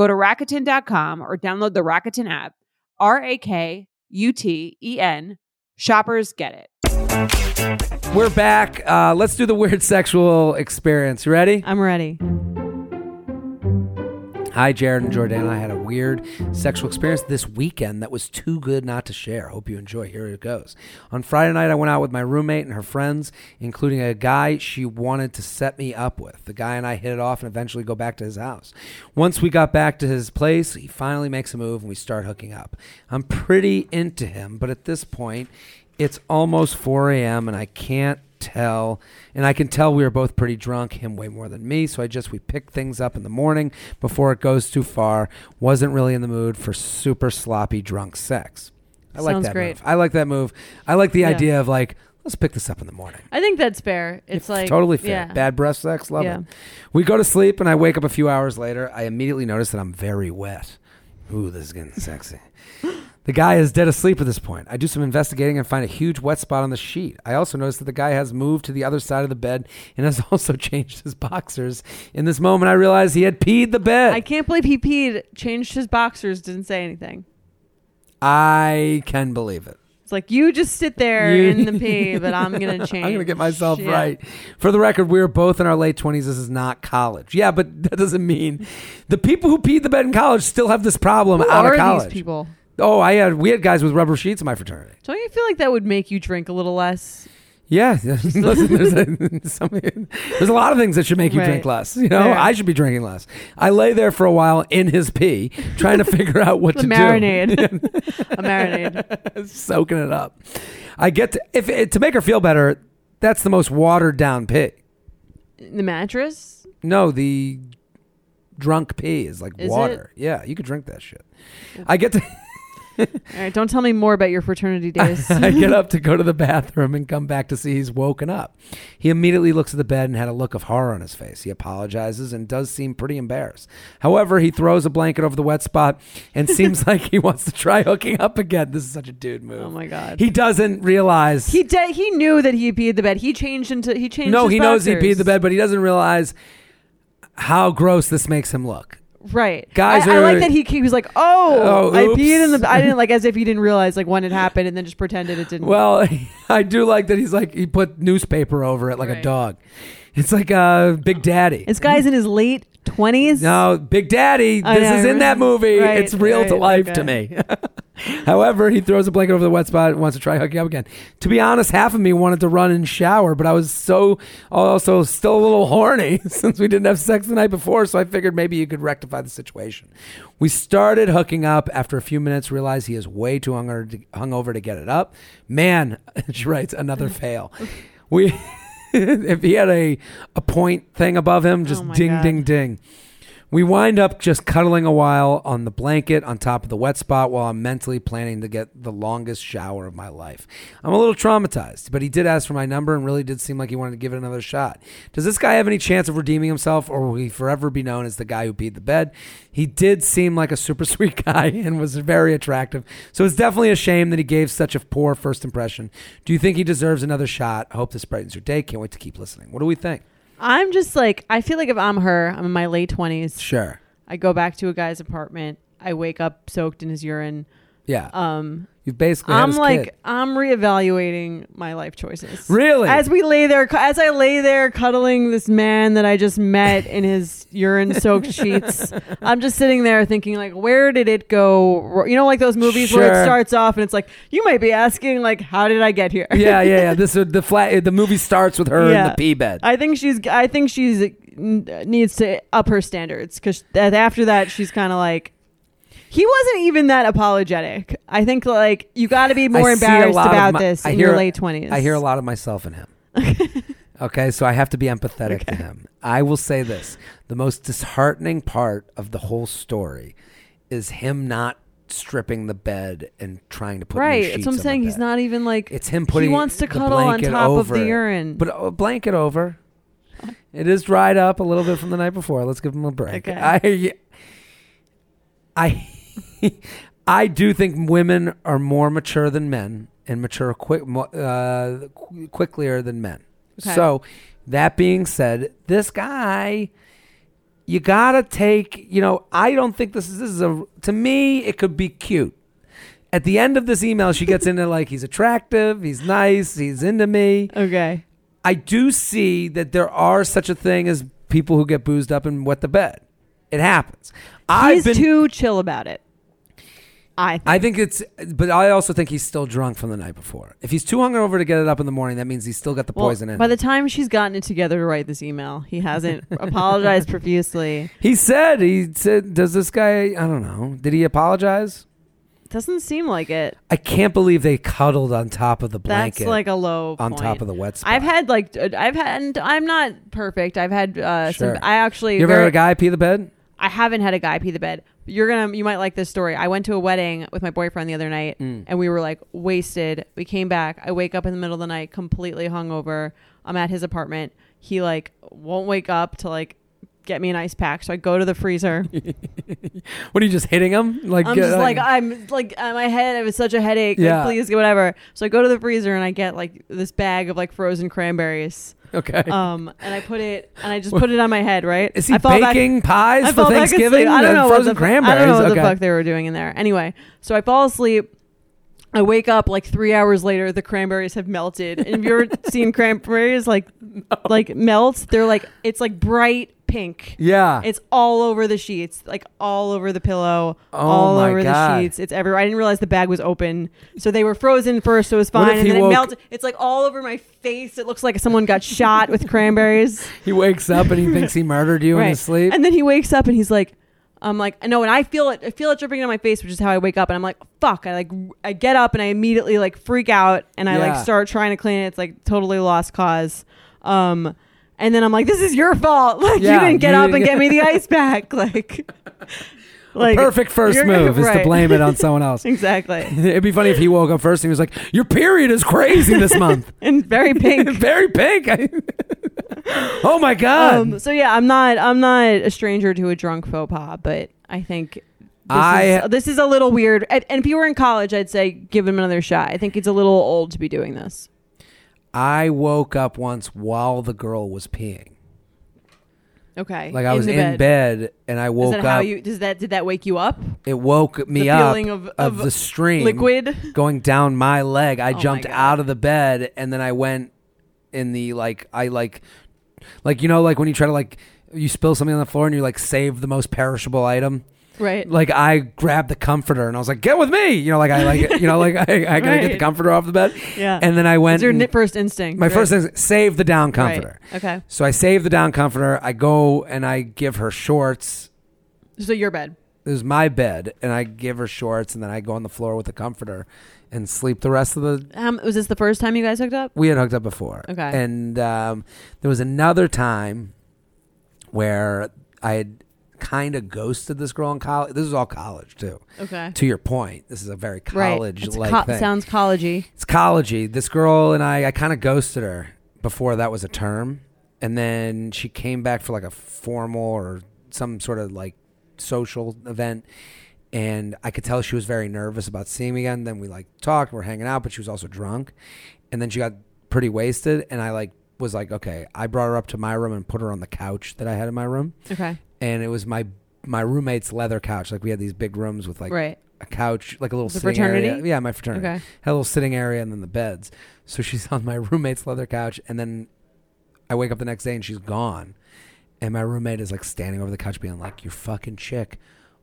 Go to Rakuten.com or download the Rakuten app. R A K U T E N. Shoppers get it. We're back. Uh, let's do the weird sexual experience. You ready? I'm ready. Hi, Jared and Jordan. I had a weird sexual experience this weekend that was too good not to share. Hope you enjoy. Here it goes. On Friday night, I went out with my roommate and her friends, including a guy she wanted to set me up with. The guy and I hit it off and eventually go back to his house. Once we got back to his place, he finally makes a move and we start hooking up. I'm pretty into him, but at this point, it's almost 4 a.m. and I can't tell and i can tell we were both pretty drunk him way more than me so i just we picked things up in the morning before it goes too far wasn't really in the mood for super sloppy drunk sex i like Sounds that great. move i like that move i like the Yeah. idea of like let's pick this up in the morning I think that's fair. It's like totally fair Yeah. bad breath sex love Yeah. it we go to sleep and i wake up a few hours later i immediately notice that i'm very wet ooh this is getting sexy The guy is dead asleep at this point. I do some investigating and find a huge wet spot on the sheet. I also notice that the guy has moved to the other side of the bed and has also changed his boxers. In this moment, I realize he had peed the bed. I can't believe he peed, changed his boxers, didn't say anything. I can believe it. It's like you just sit there You- in the pee, but I'm gonna change. I'm going to get myself Yeah. right. For the record, we were both in our late 20s. This is not college. Yeah, but that doesn't mean the people who peed the bed in college still have this problem Who out of college. these people? Oh, I had we had guys with rubber sheets in my fraternity. Don't you feel like that would make you drink a little less? Yeah, listen, there's, a, there's a lot of things that should make you drink less. You know, Fair. I should be drinking less. I lay there for a while in his pee, trying to figure out what to marinade. a marinade. do, soaking it up. I get to if it, to make her feel better. That's the most watered down pee. The mattress? No, the drunk pee is like Is water. Yeah, you could drink that shit. I get to. All right, don't tell me more about your fraternity days. I get up to go to the bathroom and come back to see he's woken up. He immediately looks at the bed and had a look of horror on his face. He apologizes and does seem pretty embarrassed. However, he throws a blanket over the wet spot and seems like he wants to try hooking up again. This is such a dude move. oh my god. He doesn't realize. He de- he knew that he peed the bed. He changed into he changed. no, his he knows he boxers. peed the bed, but he doesn't realize how gross this makes him look. Right, Guys I, I like that he, he was like, "Oh, Oh, I peed in the." I didn't like as if he didn't realize like when it happened, and then just pretended it didn't. Well, I do like that he's like he put newspaper over it like a dog. It's like uh, Big Daddy. this guy's in his late twenties. No, Big Daddy. I This know, is in that movie. right, it's real to life okay. to me. However, he throws a blanket over the wet spot and wants to try hooking up again. To be honest, half of me wanted to run and shower, but I was so also still a little horny since we didn't have sex the night before. So I figured maybe you could rectify the situation. We started hooking up. After a few minutes, realized he is way too hungover to, hungover to get it up. Man, she writes another fail. We. if he had a a point thing above him, oh just Oh ding, God. ding, ding. We wind up just cuddling a while on the blanket on top of the wet spot while I'm mentally planning to get the longest shower of my life. I'm a little traumatized, but he did ask for my number and really did seem like he wanted to give it another shot. Does this guy have any chance of redeeming himself or will he forever be known as the guy who peed the bed? He did seem like a super sweet guy and was very attractive. So it's definitely a shame that he gave such a poor first impression. Do you think he deserves another shot? I hope this brightens your day. Can't wait to keep listening. What do we think? I'm just like I feel like if I'm her, I'm in my late twenties. Sure. I go back to a guy's apartment. I wake up soaked in his urine. Yeah. Um, You've basically I'm like kid. I'm reevaluating my life choices. Really? As we lay there, as I lay there cuddling this man that I just met in his urine-soaked sheets, I'm just sitting there thinking, like, where did it go? You know, like those movies where it starts off and it's like, you might be asking, like, how did I get here? yeah, yeah, yeah. This uh, the flat. Uh, the movie starts with her in the pee bed. I think she's. I think she's needs to up her standards because after that, she's kind of like. He wasn't even that apologetic. I think like you got to be more I embarrassed about my- this I in hear- your late twenties. I hear a lot of myself in him. okay, so I have to be empathetic to him. I will say this: the most disheartening part of the whole story is him not stripping the bed and trying to put Right, that's what I'm saying. He's not even like It's him putting he wants to cuddle on top of the urine. But a blanket over. It is dried up a little bit from the night before. Let's give him a break. Okay. I, I, I do think women are more mature than men and mature quick, uh, quicklier than men. Okay. So, that being said, this guy, you gotta take. You know, I don't think this is this is a. To me, it could be cute. At the end of this email, she gets into like he's attractive, he's nice, he's into me. okay. I do see that there are such a thing as people who get boozed up and wet the bed. It happens. I've been, too chill about it. I think. I think it's, but I also think he's still drunk from the night before. If he's too hungover to get it up in the morning, that means he's still got the Well, poison in. by the time she's gotten it together to write this email, he hasn't apologized profusely. he said, he said, does this guy? I don't know. Did he apologize? Doesn't seem like it. I can't believe they cuddled on top of the blanket. That's like a low on point. top of the wet spot. I've had like uh, I've had and I'm not perfect. I've had uh Sure. some I actually You ever had a guy pee the bed? I haven't had a guy pee the bed. You're gonna you might like this story. I went to a wedding with my boyfriend the other night Mm. and we were like wasted. We came back. I wake up in the middle of the night completely hungover. I'm at his apartment. He like won't wake up to like get me an ice pack. So I go to the freezer. What are you just hitting him? Like I'm just like I'm like uh, my head. I was such a headache. Like, Yeah. please whatever. So I go to the freezer and I get like this bag of like frozen cranberries. okay. Um, and I put it and I just put it on my head. Right? Is he I fall back- baking pies I for fall back asleep. Thanksgiving? I don't know what the. I don't know what okay. the fuck they were doing in there. Anyway, so I fall asleep. I wake up like three hours later. The cranberries have melted. And have you ever seen cranberries like like melt? They're like it's like bright pink. Yeah. It's all over the sheets, like all over the pillow, Oh all over God. the sheets. It's everywhere. I didn't realize the bag was open, so they were frozen first, so it was fine, and then it melted. It's like all over my face. It looks like someone got shot with cranberries. he wakes up and he thinks he murdered you in his sleep. And then he wakes up and he's like, I'm like, no, and I feel it. I feel it dripping on my face, which is how I wake up. And I'm like, fuck. I like, I get up and I immediately like freak out and I Yeah. like start trying to clean it. It's like totally lost cause. Um, and then I'm like, this is your fault. Like Yeah, you didn't get you up didn't and get- get me the ice pack. Like, like Perfect 1st you're- move is to right. blame it on someone else. exactly. It'd be funny if he woke up first and he was like, "Your period is crazy this month, And very pink. very pink." Oh my god! Um, so yeah, I'm not I'm not a stranger to a drunk faux pas, but I think this, I- is, this is a little weird. And, and if you were in college, I'd say give him another shot. I think it's a little old to be doing this. I woke up once while the girl was peeing. Okay, Like I was the in bed. and I Is woke up. you? Does that did that wake you up? it woke me the up feeling of, of, of, the stream liquid. going down my leg. I Oh jumped out of the bed and then I went in the like I like like you know like when you try to like you spill something on the floor and you like save the most perishable item. Right. Like I grabbed the comforter and I was like, "Get with me!" You know, like I like you know like I, I gotta get the comforter off the bed. Yeah. And then I went. It's your and- first instinct. my right? first thing is save the down comforter. Right. Okay. So I save the down comforter. I go and I give her shorts. So your bed. It was my bed, and I give her shorts, and then I go on the floor with the comforter and sleep the rest of the. Um, was this the first time you guys hooked up? We had hooked up before. Okay. And um, there was another time where I had kind of ghosted this girl in college. This is all college too. Okay. To your point, this is a very college like co- thing. sounds collegey. It's collegey. This girl and I, I kind of ghosted her before that was a term, and then she came back for like a formal or some sort of like social event, and I could tell she was very nervous about seeing me again. Then we like talked, we're hanging out, but she was also drunk, and then she got pretty wasted, and I like was like, okay, I brought her up to my room and put her on the couch that I had in my room, Okay. and it was my my roommate's leather couch. Like we had these big rooms with like right. a couch, like a little The sitting area. fraternity? Yeah, my fraternity Okay. had a little sitting area and then the beds. So she's on my roommate's leather couch, and then I wake up the next day and she's gone, and my roommate is like standing over the couch, being like, "Your fucking chick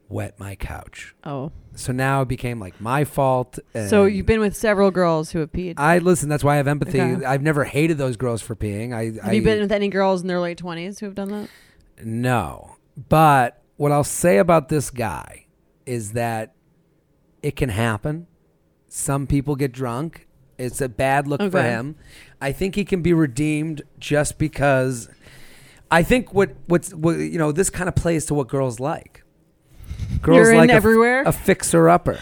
wet my couch." Oh. So now it became like my fault. So you've been with several girls who have peed. I listen. That's why I have empathy. Okay. I've never hated those girls for peeing. I have I, you been with any girls in their late twenties who have done that? No. But what I'll say about this guy is that it can happen. Some people get drunk. It's a bad look for him. I think he can be redeemed just because I think what what's what, you know this kind of plays to what girls like. Girls You're in like a f- everywhere? a, fixer upper.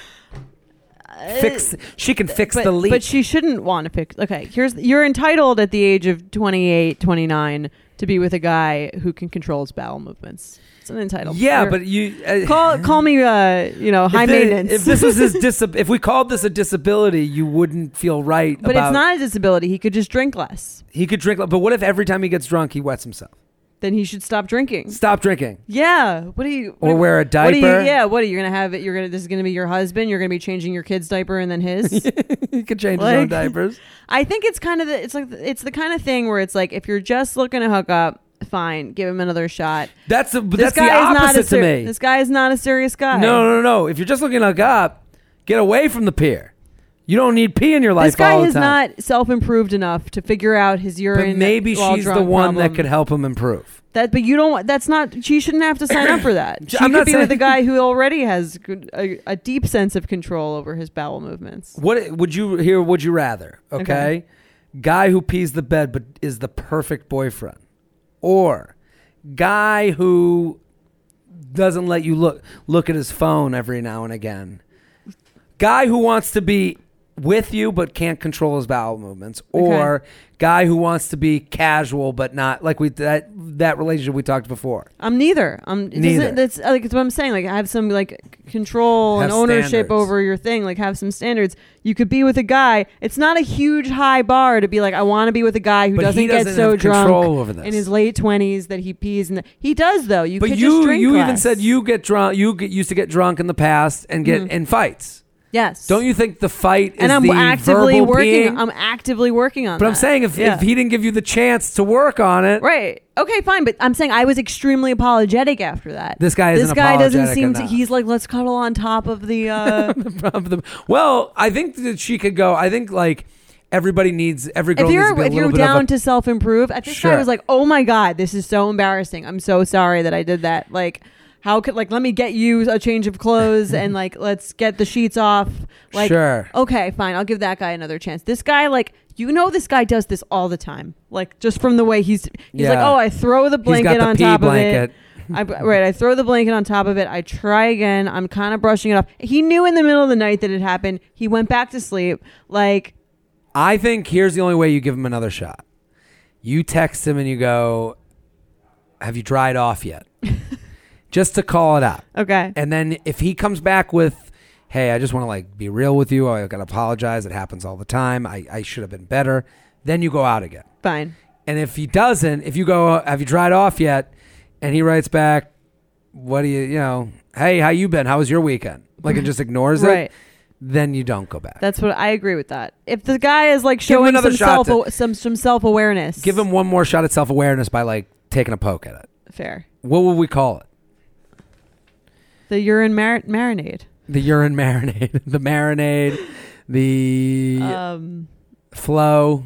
Fix she can fix Uh, but, the leak. But she shouldn't want to fix. Okay, here's you're entitled at the age of 28, 29 to be with a guy who can control his bowel movements. It's an entitlement. yeah, You're- but you uh, call call me uh, you know, high maintenance. If this was his dis- if we called this a disability, you wouldn't feel right. but about, it's not a disability. He could just drink less. He could drink, less. but what if every time he gets drunk, he wets himself? Then he should stop drinking. Stop drinking, Yeah. What are you? or what- wear a What are you, diaper. yeah. What are you gonna have? It. You're gonna. This is gonna be your husband. You're gonna be changing your kid's diaper and then his. he could change his own diapers. I think it's kind of the. It's like it's the kind of thing where it's like if you're just looking to hook up, fine, give him another shot. That's the but This that's the guy is not a opposite to me. This guy is not a serious guy. No, no, no, no. If you're just looking to hook up, get away from the pier. You don't need pee in your life This guy all the has time. not self-improved enough to figure out his urine. but maybe she's the one that could help him improve. That, but you don't. That's not. She shouldn't have to sign up for that. She I'm could not be saying- with a guy who already has good, a, a deep sense of control over his bowel movements. What would you here? Would you rather? Okay? Okay. guy who pees the bed but is the perfect boyfriend, or guy who doesn't let you look look at his phone every now and again. Guy who wants to be with you but can't control his bowel movements, or guy who wants to be casual but not like we that that relationship we talked before. I'm neither. I'm it Neither. That's like it's what I'm saying. Like i have some like control Have and ownership standards. over your thing. Like have some standards. You could be with a guy. It's not a huge high bar to be like I want to be with a guy who doesn't, get doesn't so drunk over this. in his late twenties that he pees. And he does though. You but could you just drink you even said you get drunk. You get, used to get drunk in the past and get Mhm. in fights. Yes. Don't you think the fight is And I'm actively working. peeing? I'm actively working on. It. But I'm saying if, Yeah. if he didn't give you the chance to work on it, Right. Okay, fine. But I'm saying I was extremely apologetic after that. This guy isn't This guy doesn't seem to. He's like, let's cuddle on top of the. Uh, of the- well, I think that she could go. I think like everybody needs every girl if needs you're to be a if you're down a, to self improve, at this Sure. guy was like, oh my god, this is so embarrassing. I'm so sorry that I did that. Like. How could like let me get you a change of clothes and like let's get the sheets off. Like Sure. okay, fine, I'll give that guy another chance. This guy like you know this guy does this all the time. Like just from the way he's he's like, "Oh, I throw the blanket the on top blanket. of it." I, right, I throw the blanket on top of it. I try again. I'm kind of brushing it off. He knew in the middle of the night that it happened. He went back to sleep. Like, I think here's the only way you give him another shot. You text him and you go, "Have you dried off yet?" Just to call it out. okay, And then if he comes back with, "Hey, I just want to like be real with you. I got to apologize. It happens all the time. I, I should have been better." Then you go out again. fine. And if he doesn't, if you go, "Have you dried off yet?" and he writes back, "What do you, you know? Hey, how you been? How was your weekend?" Like and just ignores it. Right. Then you don't go back. That's what I agree with that. If the guy is like Give him showing another some shot self to- some some self awareness, Give him one more shot at self awareness by like taking a poke at it. fair. What would we call it? The urine mar- marinade. The urine marinade, the marinade, the Um, flow,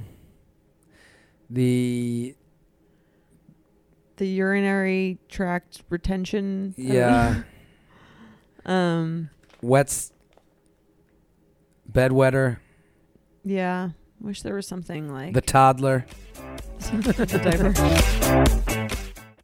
the the urinary tract retention. I don't know. yeah. Um, Wets. Bedwetter. yeah. Wish there was something like The toddler. the diaper.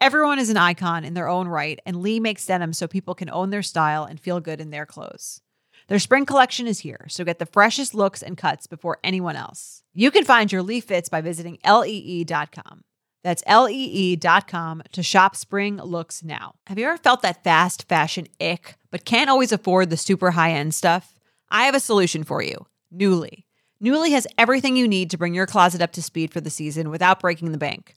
Everyone is an icon in their own right, and Lee makes denim so people can own their style and feel good in their clothes. Their spring collection is here, so get the freshest looks and cuts before anyone else. You can find your Lee fits by visiting lee.com. That's lee.com to shop spring looks now. Have you ever felt that fast fashion ick, but can't always afford the super high end stuff? I have a solution for you Nuuly. Nuuly has everything you need to bring your closet up to speed for the season without breaking the bank.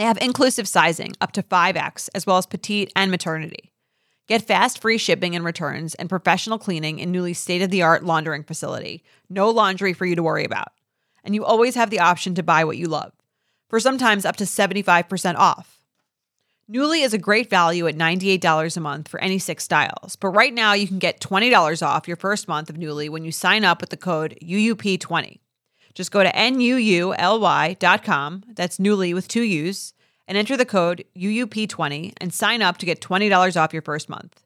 They have inclusive sizing up to 5X, as well as petite and maternity. Get fast free shipping and returns and professional cleaning in Nuuly state of the art laundering facility. No laundry for you to worry about. And you always have the option to buy what you love, for sometimes up to 75% off. Nuuly is a great value at $98 a month for any six styles, but right now you can get $20 off your first month of Nuuly when you sign up with the code UUP20. Just go to NUULY.com, that's Nuuly with two U's, and enter the code UUP20 and sign up to get $20 off your first month.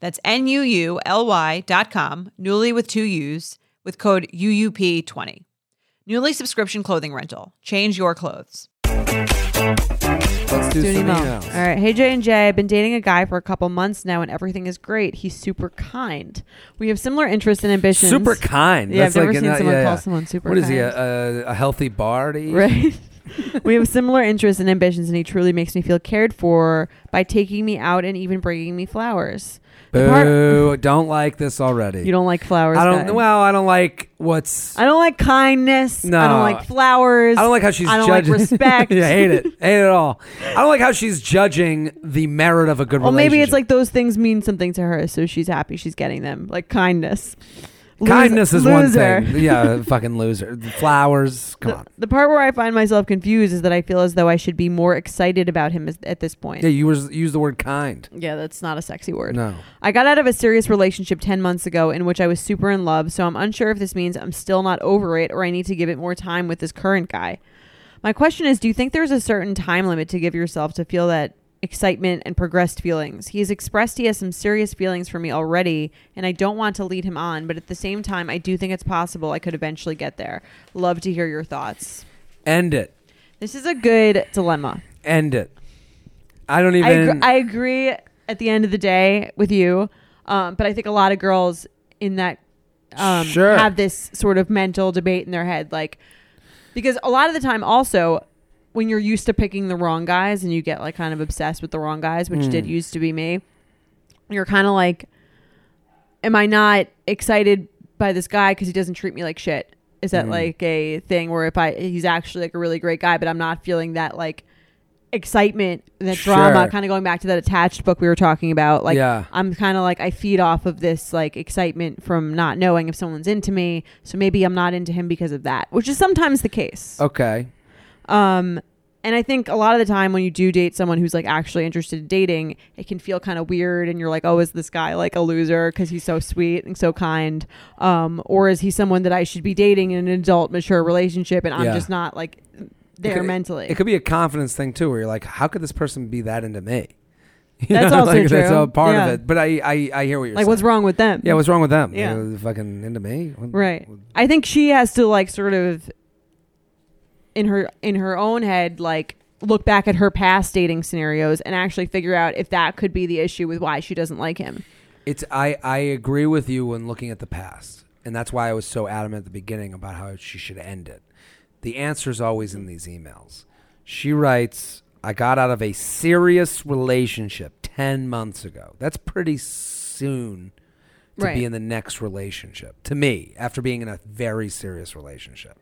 That's NUULY.com, Nuuly with two U's, with code UUP20. Nuuly subscription clothing rental. Change your clothes. Let's do Do some email. emails. All right. Hey, J and J. I've been dating a guy for a couple months now, and everything is great. He's super kind. We have similar interests and ambitions. Super kind. Yeah, That's I've never like, seen someone yeah, call someone super What is he? A, a, a healthy bar to eat? Right. we have similar interests and ambitions, and he truly makes me feel cared for by taking me out and even bringing me flowers. Boo! don't like this already. you don't like flowers. I don't. guy. Well, I don't like what's. I don't like kindness. No. I don't like flowers. I don't like how she's judging. I don't judging. like respect. yeah, hate it. Hate it all. I don't like how she's judging the merit of a good Well, maybe it's like those things mean something to her, so she's happy she's getting them, like kindness. Kindness is loser. one thing. Yeah, fucking loser. Flowers. Come The, on. the part where I find myself confused is that I feel as though I should be more excited about him as, at this point. Yeah, you was use the word kind. Yeah, that's not a sexy word. No. I got out of a serious relationship 10 months ago in which I was super in love, so I'm unsure if this means I'm still not over it or I need to give it more time with this current guy. My question is do you think there's a certain time limit to give yourself to feel that excitement and progressed feelings? He has expressed he has some serious feelings for me already, and I don't want to lead him on, but at the same time, I do think it's possible I could eventually get there. Love to hear your thoughts. End it. This is a good dilemma. End it. I don't I, even. agree, I agree at the end of the day with you, um, but I think a lot of girls in that um, Sure. have this sort of mental debate in their head, like because a lot of the time, also when you're used to picking the wrong guys and you get like kind of obsessed with the wrong guys, which Mm. did used to be me, you're kind of like, am I not excited by this guy because he doesn't treat me like shit? Is that Mhm. like a thing where if I he's actually like a really great guy, but I'm not feeling that like excitement, that drama, Sure. kind of going back to that attached book we were talking about. Like Yeah. I'm kind of like I feed off of this like excitement from not knowing if someone's into me. So maybe I'm not into him because of that, which is sometimes the case. okay. Um, and I think a lot of the time when you do date someone who's like actually interested in dating, it can feel kind of weird, and you're like, oh, is this guy like a loser because he's so sweet and so kind, um, or is he someone that I should be dating in an adult, mature relationship, and I'm Yeah. just not like there could- mentally. It could be a confidence thing too, where you're like, how could this person be that into me? You That's know, also like, That's true. a part Yeah. of it. But I, I, I hear what you're saying. like, saying. what's wrong with them? Yeah, what's wrong with them? Yeah. They were fucking into me. What- Right. I think she has to like sort of in her in her own head like look back at her past dating scenarios and actually figure out if that could be the issue with why she doesn't like him. It's I, I agree with you when looking at the past. And that's why I was so adamant at the beginning about how she should end it. The answer is always in these emails. She writes, I got out of a serious relationship 10 months ago. That's pretty soon to Right. be in the next relationship. To me, after being in a very serious relationship.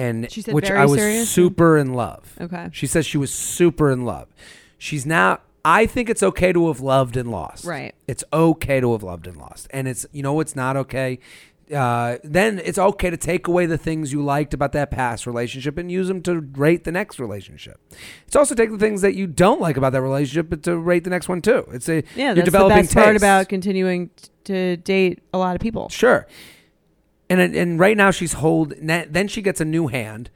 And She said which I was serious? super in love. Okay. She says she was super in love. She's now I think it's okay to have loved and lost. Right. It's okay to have loved and lost. And it's you know what's not okay? Uh, then it's okay to take away the things you liked about that past relationship and use them to rate the next relationship. It's also take the things that you don't like about that relationship but to rate the next one too. It's a Yeah, you're that's the developing best part taste. about continuing t- to date a lot of people. Sure. And and right now she's hold. Then she gets a new hand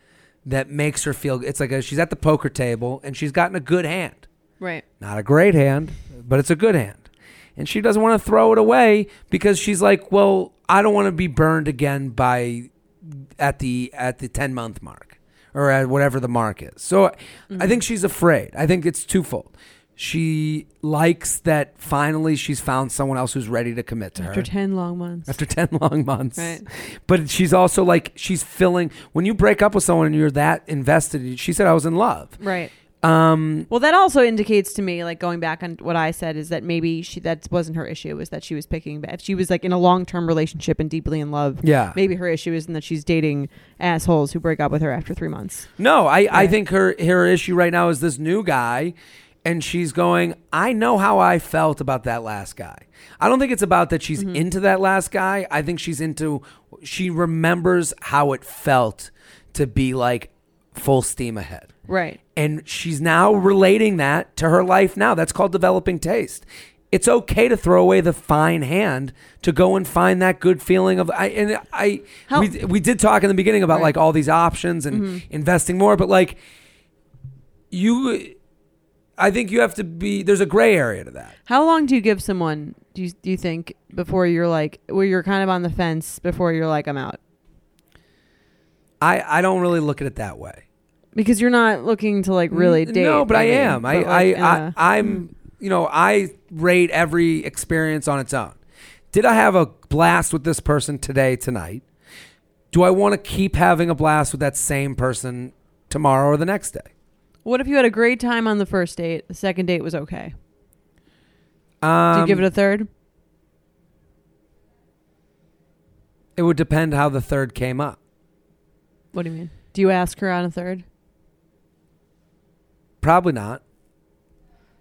that makes her feel. It's like a, she's at the poker table and she's gotten a good hand. Right. Not a great hand, but it's a good hand. And she doesn't want to throw it away because she's like, well, I don't want to be burned again by at the at the 10 month mark or at whatever the mark is. So I mm-hmm. think she's afraid. I think it's twofold. She likes that finally she's found someone else who's ready to commit to her. After 10 long months. after 10 long months. Right. But she's also like, she's filling, when you break up with someone and you're that invested, she said, I was in love. right. Um, Well, that also indicates to me, like going back on what I said, is that maybe she that wasn't her issue. Was that she was picking? If she was like in a long term relationship and deeply in love, yeah. maybe her issue isn't that she's dating assholes who break up with her after three months. No, I, I think her, her issue right now is this new guy. And she's going, I know how I felt about that last guy. I don't think it's about that she's Mm-hmm. into that last guy. I think she's into, she remembers how it felt to be like full steam ahead. Right. And she's now relating that to her life now. That's called developing taste. It's okay to throw away the fine hand to go and find that good feeling of I and I How- we, we did talk in the beginning about Right. like all these options and investing more, but like you I think you have to be there's a gray area to that. How long do you give someone? Do you do you think before you're like where you're kind of on the fence before you're like I'm out I I don't really look at it that way. because you're not looking to like really date. No, but I am. I like, I, I I'm you know, I rate every experience on its own. Did I have a blast with this person today tonight? Do I want to keep having a blast with that same person tomorrow or the next day? What if you had a great time on the first date? The second date was okay. Um, Do you give it a third? it would depend how the third came up. What do you mean? Do you ask her on a third? Probably not.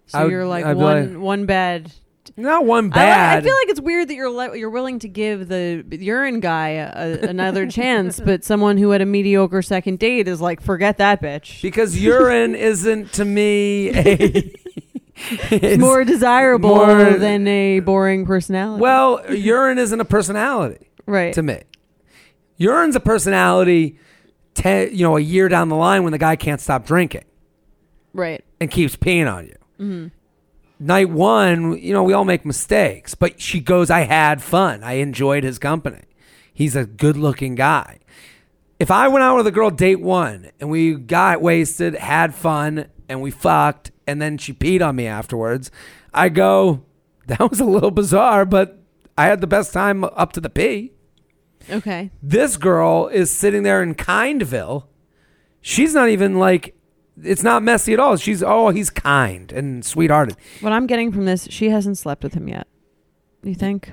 So I would- you're like I'd be one like- one bad. Not one I, bad. I feel like it's weird that you're le- you're willing to give the urine guy a, another chance, but someone who had a mediocre second date is like, forget that bitch. because urine isn't to me a It's more desirable more- than a boring personality. well, urine isn't a personality. right. to me. Urine's a personality, te- you know, a year down the line when the guy can't stop drinking right. and keeps peeing on you. Mm-hmm. Night one, you know, we all make mistakes, but she goes, I had fun. I enjoyed his company. He's a good looking guy. If I went out with a girl date one and we got wasted, had fun, and we fucked, and then she peed on me afterwards, I go, that was a little bizarre, but I had the best time up to the pee. Okay. This girl is sitting there in Kindville. She's not even like, it's not messy at all. She's, oh, he's kind and sweethearted. What I'm getting from this, she hasn't slept with him yet. You think?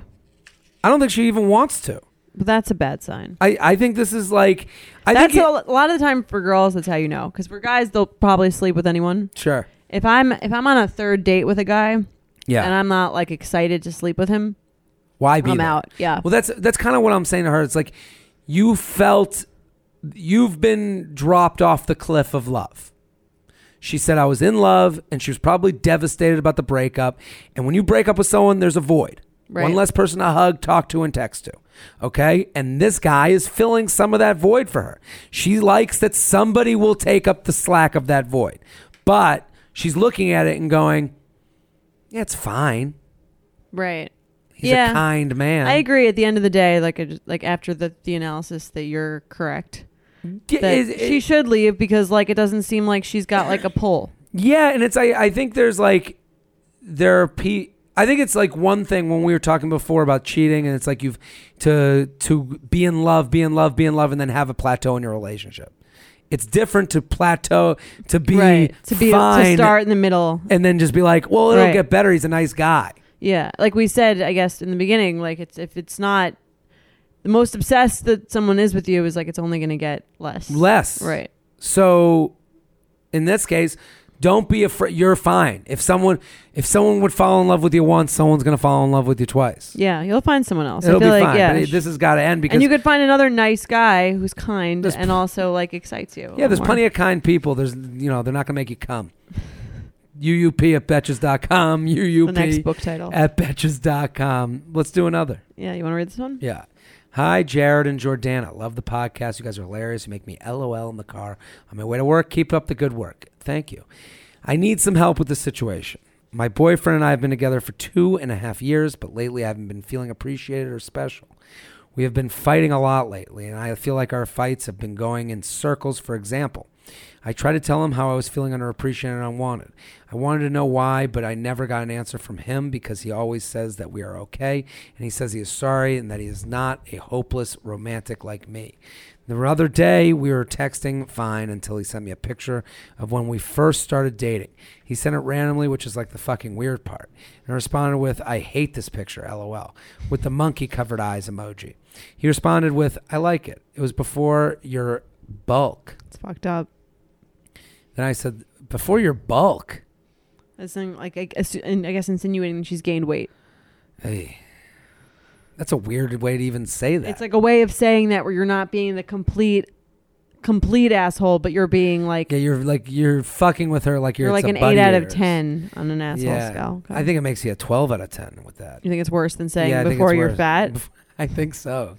I don't think she even wants to. But that's a bad sign. I, I think this is like, I that's think. a, it- a lot of the time for girls. That's how you know. Because for guys, they'll probably sleep with anyone. sure. If I'm if I'm on a third date with a guy Yeah. and I'm not like excited to sleep with him, Why be I'm there? out. Yeah. Well, that's that's kind of what I'm saying to her. It's like you felt you've been dropped off the cliff of love. She said I was in love and she was probably devastated about the breakup. And when you break up with someone, there's a void. Right. One less person to hug, talk to, and text to. Okay. And this guy is filling some of that void for her. She likes that somebody will take up the slack of that void. But she's looking at it and going, yeah, it's fine. Right. He's Yeah. a kind man. I agree. At the end of the day, like just- like after the the analysis, that you're correct. She should leave because like it doesn't seem like she's got like a pull. Yeah, and it's I I think there's like there are pe- I think it's like one thing when we were talking before about cheating, and it's like you've to to be in love, be in love, be in love, and then have a plateau in your relationship. It's different to plateau to be right. To be fine, to start in the middle. and then just be like, well, it'll Right. get better. He's a nice guy. Yeah, like we said, I guess in the beginning, like it's if it's not the most obsessed that someone is with you is like it's only going to get less. Less, Right. So, in this case, don't be afraid. You're fine. If someone if someone would fall in love with you once, someone's gonna fall in love with you twice. Yeah, you'll find someone else. It'll I feel be like fine. yeah. but it- this has got to end because and you could find another nice guy who's kind and also like excites you. Yeah, there's more. plenty of kind people. There's, you know, they're not going to make you come. UUP at betches.com. UUP the next book title. at betches.com. Let's do another. yeah, you want to read this one? Yeah. Hi, Jared and Jordana. Love the podcast. You guys are hilarious. You make me LOL in the car on my way to work. Keep up the good work. Thank you. I need some help with the situation. My boyfriend and I have been together for two and a half years, but lately I haven't been feeling appreciated or special. We have been fighting a lot lately, and I feel like our fights have been going in circles. For example, I tried to tell him how I was feeling underappreciated and unwanted. I wanted to know why, but I never got an answer from him because he always says that we are okay, and he says he is sorry and that he is not a hopeless romantic like me. The other day, we were texting fine until he sent me a picture of when we first started dating. He sent it randomly, which is like the fucking weird part. And responded with, I hate this picture, lol, with the monkey covered eyes emoji. He responded with, I like it. It was before your bulk. It's fucked up. Then I said, before your bulk? It's saying, like I, guess- and I guess insinuating she's gained weight. Hey, that's a weird way to even say that. It's like a way of saying that where you're not being the complete, complete asshole, but you're being like yeah, you're like you're fucking with her like you're, you're like an eight out of ten on an asshole Yeah, scale. Okay. I think it makes you a twelve out of ten with that. you think it's worse than saying Yeah, before you're worse. fat. I think so.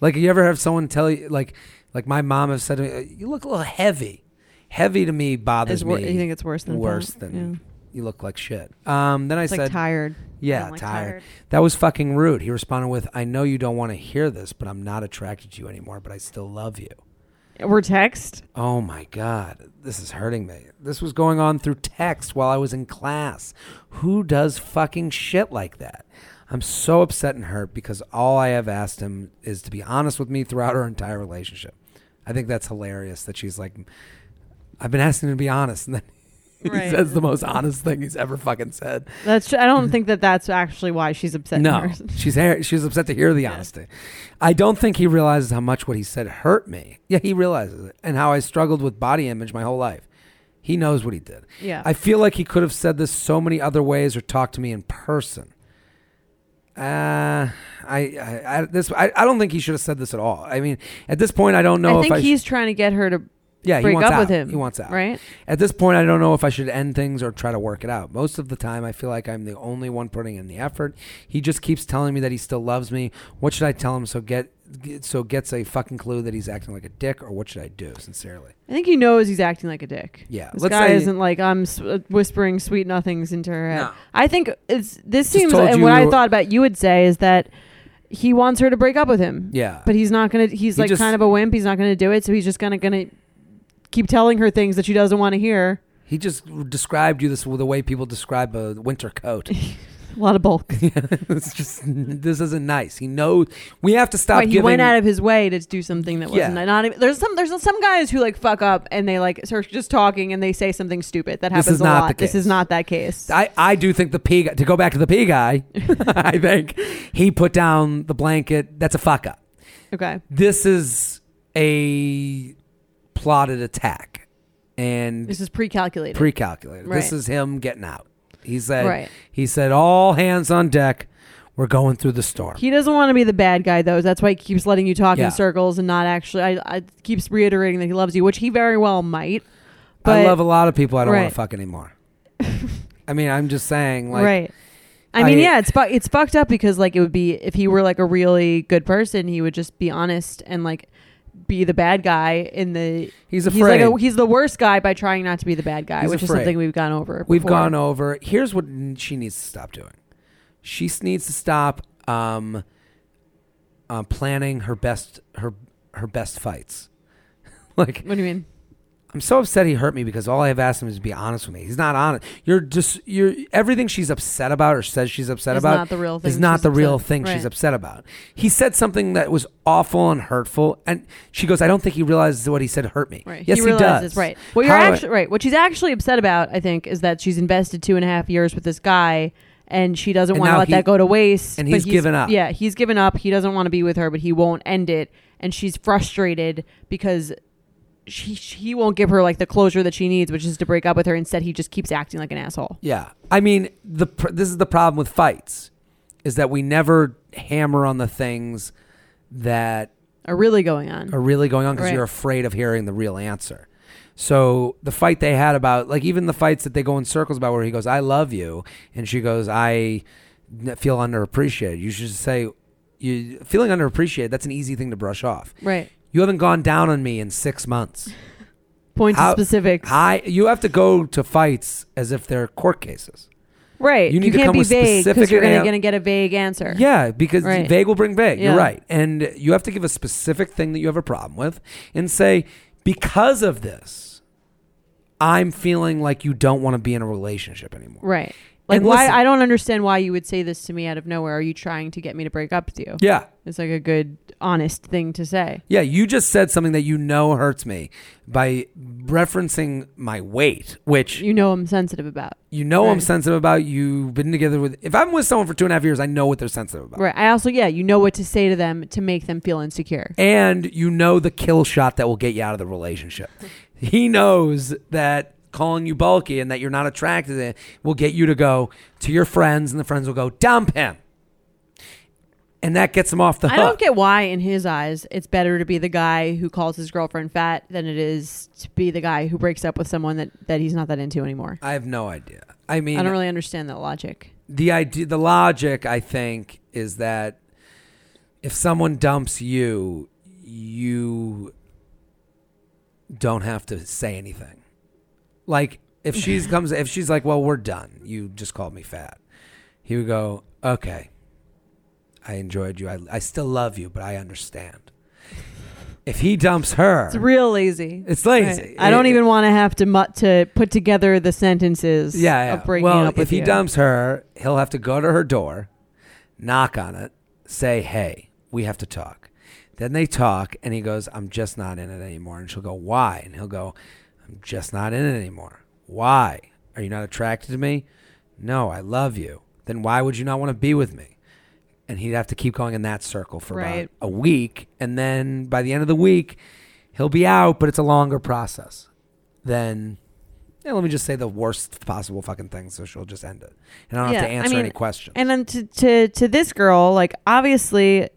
Like, you ever have someone tell you, like, like my mom has said to me, you look a little heavy. Heavy to me bothers wor- me. you think it's worse than worse fat? than Yeah. you look like shit. Um, then I It's said, like tired. yeah, I'm, tired. That was fucking rude. He responded with, I know you don't want to hear this, but I'm not attracted to you anymore, but I still love you. We're text. Oh my God, this is hurting me. This was going on through text while I was in class. Who does fucking shit like that? I'm so upset and hurt because all I have asked him is to be honest with me throughout our entire relationship. I think that's hilarious that she's like, I've been asking him to be honest, and then he Right. says the most honest thing he's ever fucking said. That's. I don't think that that's actually why she's upset. No, she's she's upset to hear the honesty. I don't think he realizes how much what he said hurt me. Yeah, he realizes it, and how I struggled with body image my whole life. He knows what he did. Yeah. I feel like he could have said this so many other ways or talked to me in person. Uh, I, I, I this I, I don't think he should have said this at all. I mean, at this point, I don't know I if think I sh- he's trying to get her to yeah he wants up out. with him. He wants out. right? At this point, I don't know if I should end things or try to work it out. Most of the time, I feel like I'm the only one putting in the effort. He just keeps telling me that he still loves me. What should I tell him so get so gets a fucking clue that he's acting like a dick, or what should I do? Sincerely, I think he knows he's acting like a dick. yeah. This let's guy say isn't like I'm s- uh, whispering sweet nothings into her head. No. I think it's this Just seems and what I thought about you would say is that he wants her to break up with him. yeah, But he's not gonna. He's He like just- kind of a wimp. He's not gonna do it. So he's just gonna gonna keep telling her things that she doesn't want to hear. he just described you this the way people describe a winter coat. A lot of bulk. yeah, it's just this isn't nice. He knows we have to stop Right, he giving. went out of his way to do something that wasn't Yeah. not even. There's some there's some guys who like fuck up and they like start just talking and they say something stupid. That happens a lot. This is not that case. I, I do think the P guy, to go back to the P guy, I think he put down the blanket. That's a fuck up. okay. This is a plotted attack and This is pre-calculated. pre-calculated. This is him getting out. He said Right. he said all hands on deck. We're going through the storm. He doesn't want to be the bad guy though. That's why he keeps letting you talk Yeah. in circles and not actually. I, I keeps reiterating that he loves you, which he very well might. But I love a lot of people I don't want to fuck anymore. I mean, I'm just saying like right. I mean, I- yeah, it's it's fucked up because like it would be if he were like a really good person, he would just be honest and like be the bad guy in the. He's He's like afraid. a, he's the worst guy by trying not to be the bad guy, He's which is something we've gone over. We've before. gone over. Here's what she needs to stop doing. She needs to stop um, uh, planning her best her her best fights. like What do you mean? I'm so upset he hurt me because all I have asked him is to be honest with me. He's not honest. You're just you're everything she's upset about or says she's upset Is about not the real thing is not she's the real upset- thing right. she's upset about. He said something that was awful and hurtful, and she goes, "I don't think he realizes what he said hurt me." Right. Yes, he he, realizes, does. Right. What you're How- actually right. What she's actually upset about, I think, is that she's invested two and a half years with this guy, and she doesn't And want to now let he- that go to waste. and but he's given up. Yeah, he's given up. He doesn't want to be with her, but he won't end it, and she's frustrated because. She, he won't give her like the closure that she needs, which is to break up with her. Instead, he just keeps acting like an asshole. Yeah, I mean the pr- this is the problem with fights, is that we never hammer on the things that Are really going on. are really going on because Right. you're afraid of hearing the real answer. So the fight they had about like even the fights that they go in circles about where he goes, "I love you," and she goes, "I feel underappreciated." You should say, "You feeling underappreciated." That's an easy thing to brush off. right. You haven't gone down on me in six months. Point to How- specifics. I you have to go to fights as if they're court cases. right. you need to can't come be with vague specific because you're an- to get a vague answer. Yeah, because Right. vague will bring vague. Yeah. You're right. And you have to give a specific thing that you have a problem with and say, because of this, I'm feeling like you don't want to be in a relationship anymore. Right. Like And why listen- I don't understand why you would say this to me out of nowhere. Are you trying to get me to break up with you? Yeah. It's like a good honest thing to say. Yeah, you just said something that you know hurts me by referencing my weight, which You know I'm sensitive about. you know I'm sensitive about. You've been together with. If I'm with someone for two and a half years, I know what they're sensitive about. Right. I also yeah, you know what to say to them to make them feel insecure. and you know the kill shot that will get you out of the relationship. He knows that calling you bulky and that you're not attracted to it will get you to go to your friends, and the friends will go dump him, and that gets him off the hook. I don't get why in his eyes it's better to be the guy who calls his girlfriend fat than it is to be the guy who breaks up with someone that, that he's not that into anymore. I have no idea. I mean, I don't really understand that logic. the idea, the logic, I think, is that if someone dumps you, you don't have to say anything. Like if she's comes, if she's like, "Well, we're done. You just called me fat," he would go, "Okay, I enjoyed you. I, I still love you, but I understand." If he dumps her, It's real lazy. it's lazy. Right. I don't It- even want to have to mu- to put together the sentences yeah, yeah. of breaking well, up with if he you. dumps her, he'll have to go to her door, knock on it, say, "Hey, we have to talk." Then they talk, and he goes, "I'm just not in it anymore." And she'll go, "Why?" And he'll go, "I'm just not in it anymore." Why? Are you not attracted to me? No, I love you. Then why would you not want to be with me? And he'd have to keep going in that circle for Right. about a week, and then by the end of the week, he'll be out. But it's a longer process. Then yeah, let me just say the worst possible fucking thing, so she'll just end it, and I don't have Yeah, to I answer mean, any questions. And then to, to to this girl, like obviously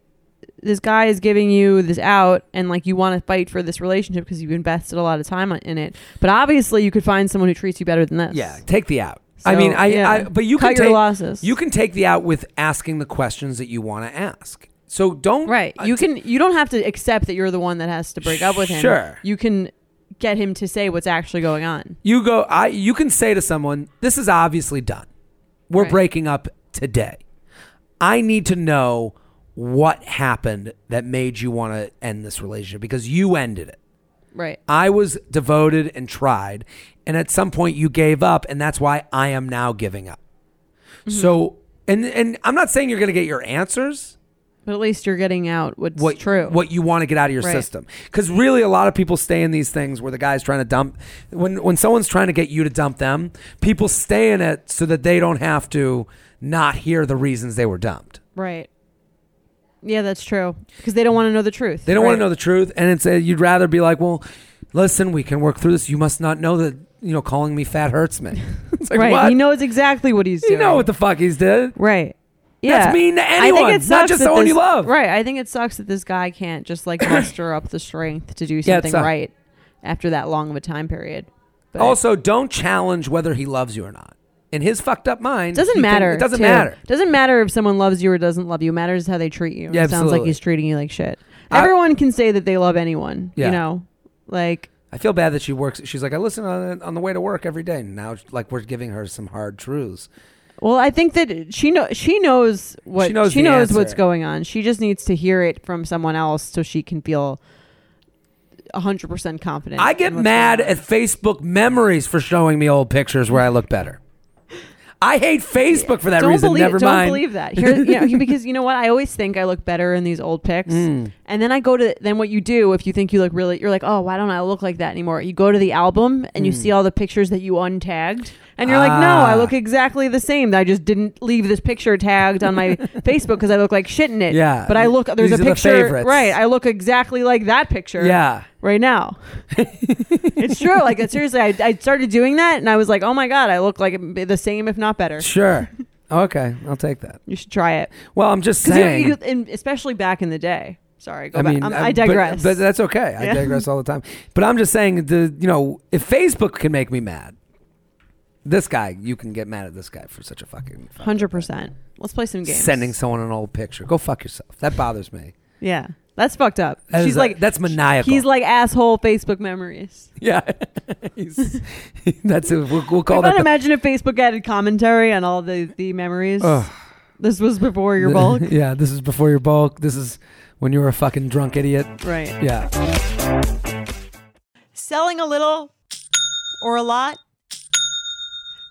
this guy is giving you this out and like you want to fight for this relationship because you've invested a lot of time in it. But obviously you could find someone who treats you better than this. yeah, take the out. I mean, I, yeah. I but you cut can your take losses. you can take the out with asking the questions that you want to ask. So don't right. uh, You t- can you don't have to accept that you're the one that has to break up with him. Sure. You can get him to say what's actually going on. You go. I. You can say to someone, "This is obviously done. We're Right. breaking up today. I need to know what happened that made you want to end this relationship because you ended it. Right. I was devoted and tried, and at some point you gave up, and that's why I am now giving up. Mm-hmm. So, and and I'm not saying you're going to get your answers. But at least you're getting out what's what true. what you want to get out of your Right. system. Because really, a lot of people stay in these things where the guy's trying to dump. When when someone's trying to get you to dump them, people stay in it so that they don't have to not hear the reasons they were dumped. right. Yeah, that's true. Because they don't want to know the truth. They don't want to know the truth, and it's a, you'd rather be like, well, listen, we can work through this. You must not know that you know calling me fat hurts me. it's like right. what? He knows exactly what he's doing. you doing. know what the fuck he's did. Right. Yeah. That's mean to I anyone, not just that someone you this- love. Right. I think it sucks that this guy can't just like muster up the strength to do Yeah, it something sucks. right after that long of a time period. But Also, don't challenge whether he loves you or not. In his fucked up mind, Doesn't think- matter. it doesn't too. matter. Doesn't matter if someone loves you or doesn't love you. It matters how they treat you. Yeah, it sounds like he's treating you like shit. I- Everyone can say that they love anyone. Yeah. You know, like I feel bad that she works. She's like, I listen on, on the way to work every day. Now, like, we're giving her some hard truths. Well, I think that she know she knows what She knows the what's going on. She just needs to hear it from someone else so she can feel hundred percent confident. I get mad at. Facebook memories for showing me old pictures where I look better. I hate Facebook for that don't reason. believe, Never don't mind. believe that. Here, you know, because you know what? I always think I look better in these old pics, Mm. and then I go to then what you do if you think you look really, you're like, oh, why don't I look like that anymore? You go to the album and you see all the pictures that you untagged, and you're like, no, Mm. Ah. I look exactly the same. I just didn't leave this picture tagged on my Facebook because I look like shit in it. Yeah. but I look. There's These a the picture, favorites. right? I look exactly like that picture. Yeah. right now. it's true. Like seriously, I, I started doing that, and I was like, oh my god, I look like the same, if not better. Sure. Okay. I'll take that. You should try it. Well, I'm just you- saying. you- and especially back in the day. Sorry, go I back. mean, I'm- uh, I but- digress. But, that's okay. I Yeah. digress all the time. But I'm just saying, the you know, if Facebook can make me mad, this guy, you can get mad at this guy for such a fucking Hundred percent. Let's play some games. sending someone an old picture. Go fuck yourself. That bothers me. Yeah, that's fucked up. That She's is- like that's maniacal. He's like asshole Facebook memories. yeah. He's, that's it. We'll, we'll call I that. the- imagine if Facebook added commentary on all the the memories. Ugh. This was before your bulk, yeah. This is before your bulk. This is when you were a fucking drunk idiot. right? Yeah. Selling a little or a lot?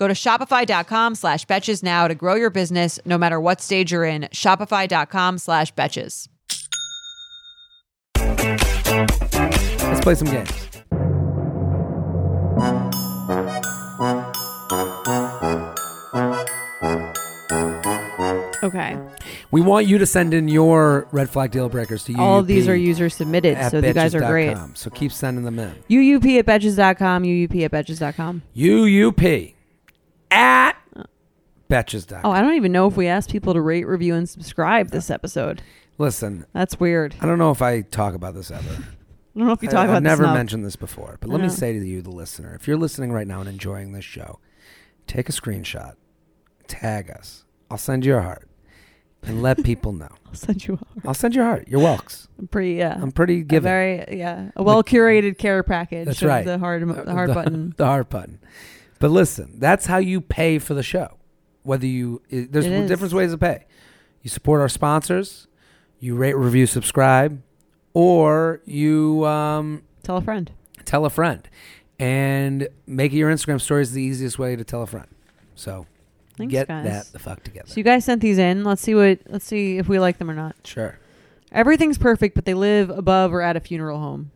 Go to shopify.com slash betches now to grow your business no matter what stage you're in. Shopify.com slash betches. Let's play some games. Okay. We want you to send in your red flag deal breakers to you. All of these are user submitted, at so you guys are great. betches.com. So keep sending them in. UUP at betches.com, UUP at betches.com. UUP at betches.com. Oh, I don't even know if we asked people to rate, review, and subscribe this episode. Listen, That's weird. I don't know if I talk about this ever. I don't know if you talk about. I, about have never this enough. mentioned this before, but let me say to you, the listener, if you're listening right now and enjoying this show, take a screenshot, tag us. I'll send you a heart, and let people know. I'll send you. A, I'll send you a heart. You're welks. I'm pretty. Yeah. I'm pretty a giving. very yeah a well curated care package. That's right. The hard the uh, hard the, button. The heart button. But listen, that's how you pay for the show. Whether you i there's It different ways to pay. You support our sponsors, you rate, review, subscribe, or you um, Tell a friend. tell a friend. And make it your Instagram story is the easiest way to tell a friend. So Thanks, get guys. that the fuck together. So you guys sent these in. Let's see what. Let's see if we like them or not. sure. Everything's perfect, but they live above or at a funeral home.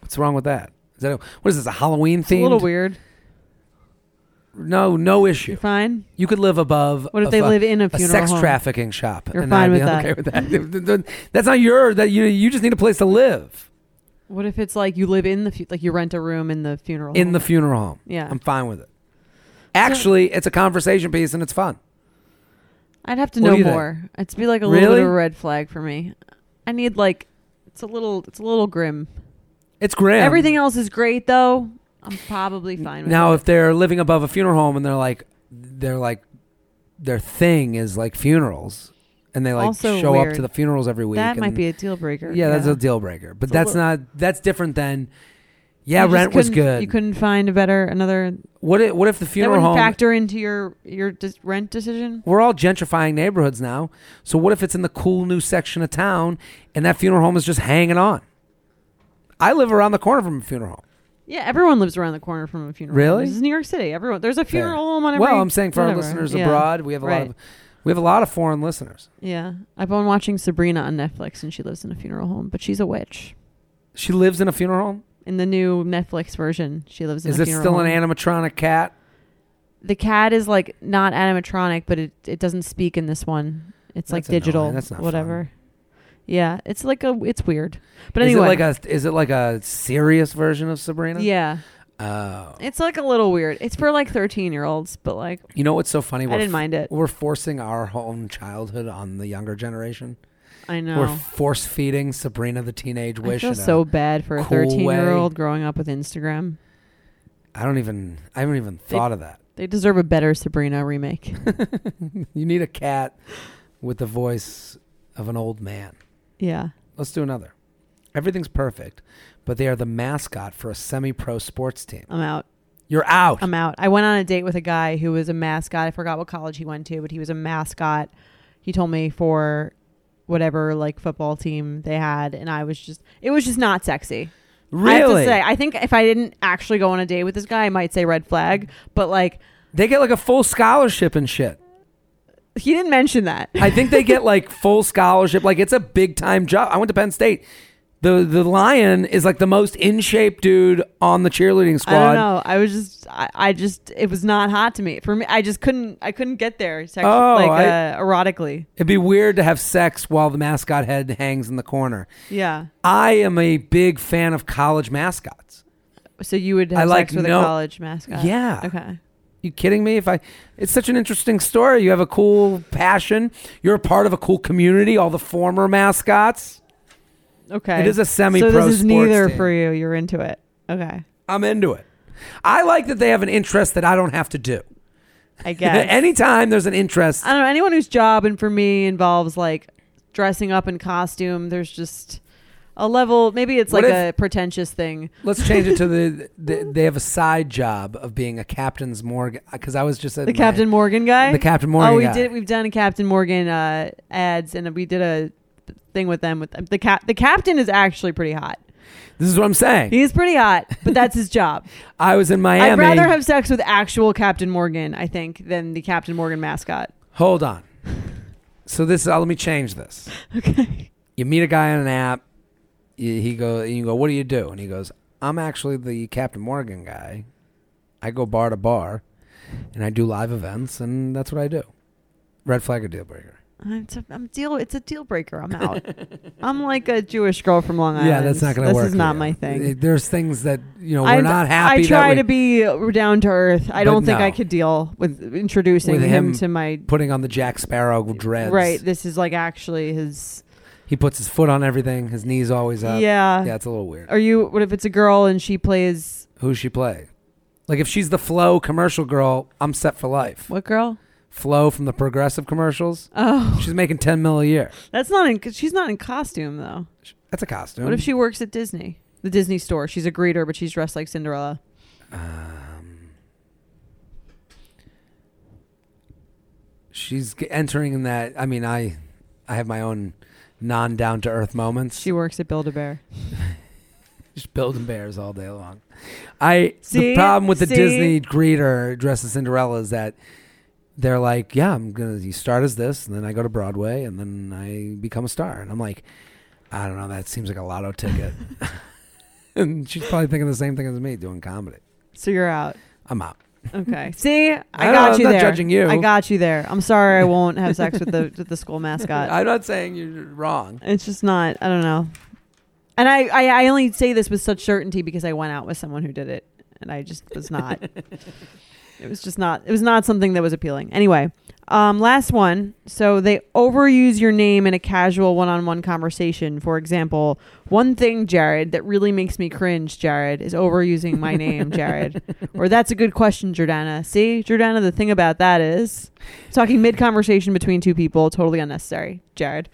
What's wrong with that? Is that a, what is this? A Halloween It's theme? a little weird. No, no issue. You're fine. You could live above. What if a they live in a a funeral sex home? trafficking shop. You're and fine I'd be with that. okay with that. That's not your. That you you just need a place to live What if it's like you live in the fu- like you rent a room in the funeral in home? the funeral home. Yeah. I'm fine with it. Actually, it's a conversation piece and it's fun. I'd have to What know you think? more. It's be like a little bit of a red flag for me. I need like it's a little it's a little grim. It's grim. Everything else is great though. I'm probably fine with Now, it. if they're living above a funeral home and they're like, they're like, their thing is like funerals, and they like Also show up to the funerals every week. that might be a deal breaker. Yeah, that's a deal breaker. But It's that's little- not. That's different than. Yeah, rent was good. You couldn't find a better another. what if what if the funeral home? factor into your your dis- rent decision. we're all gentrifying neighborhoods now. So what if it's in the cool new section of town and that funeral home is just hanging on? I live around the corner from a funeral home. Yeah, everyone lives around the corner from a funeral. home. Really? This is New York City. Everyone there's a Fair. funeral home on every. Well, I'm saying for our listeners Yeah. abroad, we have a lot of we have a lot of foreign listeners. Yeah, I've been watching Sabrina on Netflix, and she lives in a funeral home, but she's a witch. She lives in a funeral home. In the new Netflix version, she lives in. Is a it still home. an animatronic cat? The cat is like not animatronic, but it it doesn't speak in this one. It's like That's annoying. digital. That's not fun. Yeah, it's like a it's weird. But is anyway, it like a is it like a serious version of Sabrina? yeah, Oh. it's like a little weird. It's for like thirteen year olds, but like You know what's so funny? I We're didn't mind it. We're forcing our own childhood on the younger generation. I know. We're force feeding Sabrina the Teenage I feel so bad for a cool 13 year old growing up with Instagram. I don't even. I haven't even thought of that. They deserve a better Sabrina remake. You need a cat with the voice of an old man. Yeah. Let's do another. Everything's perfect, but they are the mascot for a semi-pro sports team. I'm out. You're out. I'm out. I went on a date with a guy who was a mascot. I forgot what college he went to, but he was a mascot. He told me for whatever like football team they had, and I was just it was just not sexy. I have to really? say, I think if I didn't actually go on a date with this guy, I might say red flag. But like, They get like a full scholarship and shit. He didn't mention that. I think they get like full scholarship. Like it's a big time job. I went to Penn State. The the lion is like the most in shape dude on the cheerleading I squad. don't know. I was just, I, I just, it was not hot to me. For me, I just couldn't, I couldn't get there sex, Oh, like I- uh, erotically. It'd be weird to have sex while the mascot head hangs in the corner. Yeah. I am a big fan of college mascots. So you would I have like sex with no- a college mascot? Yeah. Okay. You kidding me? If I, it's such an interesting story. You have a cool passion. You're a part of a cool community. All the former mascots. Okay. It is a semi-pro So this is neither team. for you. You're into it. Okay. I'm into it. I like that they have an interest that I don't have to do. I guess. Anytime there's an interest, I don't know. Anyone whose job and for me involves like dressing up in costume, there's just a level. Maybe it's What like if- a pretentious thing. let's change it to the, the. They have a side job of being a captain's morgue because I was just at The my- Captain Morgan guy. the Captain Morgan Oh, we guy. did. We've done a Captain Morgan uh, ads, and we did a thing with them. With the cap, the captain is actually pretty hot. This is what I'm saying. He's pretty hot, but that's his job. I was in Miami. I'd rather have sex with actual Captain Morgan, I think, than the Captain Morgan mascot. Hold on. So this, uh, let me change this. Okay. You meet a guy on an app. He go, you go, what do you do? And he goes, I'm actually the Captain Morgan guy. I go bar to bar, and I do live events, and that's what I do. Red flag or deal breaker? It's a, I'm deal. It's a deal breaker. I'm out. I'm like a Jewish girl from Long Island. yeah, that's not going to this work. is not my thing. There's things that you know we're I, not happy. I try to be uh, down to earth. I don't think I could deal with introducing With him, him to my putting on the Jack Sparrow dreads. right. This is like actually his. He puts his foot on everything. His knees always up. yeah. Yeah, it's a little weird. Are you? What if it's a girl and she plays Who's she play? Like if she's the Flo commercial girl, I'm set for life. what girl? Flo from the Progressive commercials. Oh, She's making 10 mil a year. that's not in. She's not in costume though. That's a costume. What if she works at Disney, the Disney store? She's a greeter, but she's dressed like Cinderella. Um, she's entering in that. I mean, I, I have my own non down to earth moments. She works at Build a Bear. just building bears all day long. I the problem with the See? Disney greeter dressed as Cinderella is that they're like, yeah, I'm gonna you start as this, and then I go to Broadway, and then I become a star, and I'm like, I don't know, that seems like a lotto ticket. and she's probably thinking the same thing as me doing comedy. So you're out. I'm out. Okay. See, I, I got I'm you not there. judging you. I got you there. I'm sorry I won't have sex with the with the school mascot. I'm not saying you're wrong. It's just not. I don't know. And I, I I only say this with such certainty because I went out with someone who did it, and I just was not. It was just not. It was not something that was appealing. Anyway, um, last one. So they overuse your name in a casual one-on-one conversation. For example, one thing, Jared, that really makes me cringe, Jared, is overusing my name, Jared. or that's a good question, Jordana. See, Jordana, the thing about that is talking mid-conversation between two people, totally unnecessary, Jared.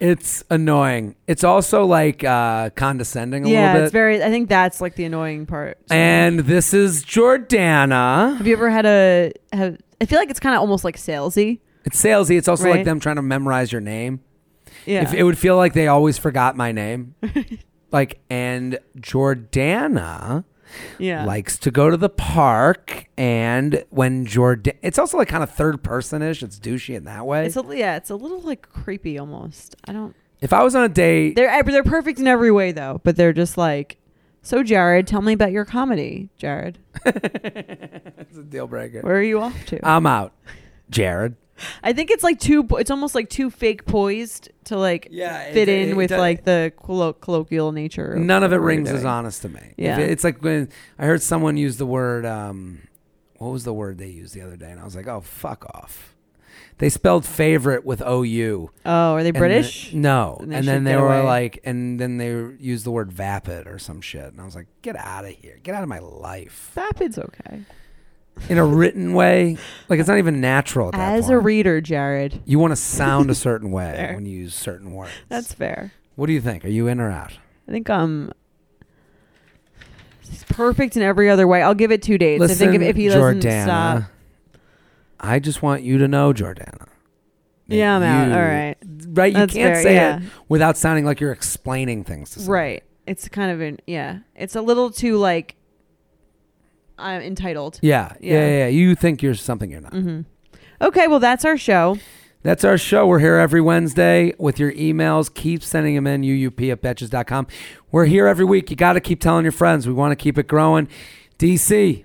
It's annoying. It's also like uh, condescending a yeah, little bit. it's very. I think that's like the annoying part. and this is Jordana. have you ever had a? Have I feel like it's kind of almost like salesy. It's salesy. It's also like Right. them trying to memorize your name. Yeah. If it would feel like they always forgot my name. like, and Jordana yeah. likes to go to the park. And when Jordan, it's also like kind of third person ish. It's douchey in that way. It's a, yeah, it's a little like creepy almost. I don't. if I was on a date, They're eh, they're perfect in every way though, but they're just like, so Jared, tell me about your comedy, Jared. it's a deal breaker. Where are you off to? I'm out, Jared. I think it's like too. It's almost like too fake poised to like Yeah, fit it- in it with does- like the collo- colloquial nature. of None of it rings as honest to me. Yeah. it- it's like when I heard someone use the word, um, what was the word they used the other day? And I was like, oh, fuck off. They spelled favorite with OU. Oh, are they British? then- no. And And, then they were away. like, and then they used the word vapid or some shit. And I was like, get out of here. Get out of my life. Vapid's okay. In a written way, like it's not even natural As a reader, Jared, you want to sound a certain way when you use certain words. that's fair. what do you think? Are you in or out? I think um, he's perfect in every other way. I'll give it two dates. I think if, if he doesn't Jordana, stop, I just want you to know, Jordana. yeah, I'm out. you- All right, Right? You That's can't fair, say yeah. it without sounding like you're explaining things to someone. right. It's kind of an yeah. It's a little too like I'm entitled. Yeah, yeah, Yeah. yeah, yeah. You think you're something you're not. hmm Okay, well that's our show. That's our show. We're here every Wednesday with your emails. Keep sending them in, uup at betches.com. We're here every week. You got to keep telling your friends. We want to keep it growing. DC,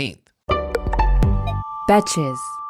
16th. Betches.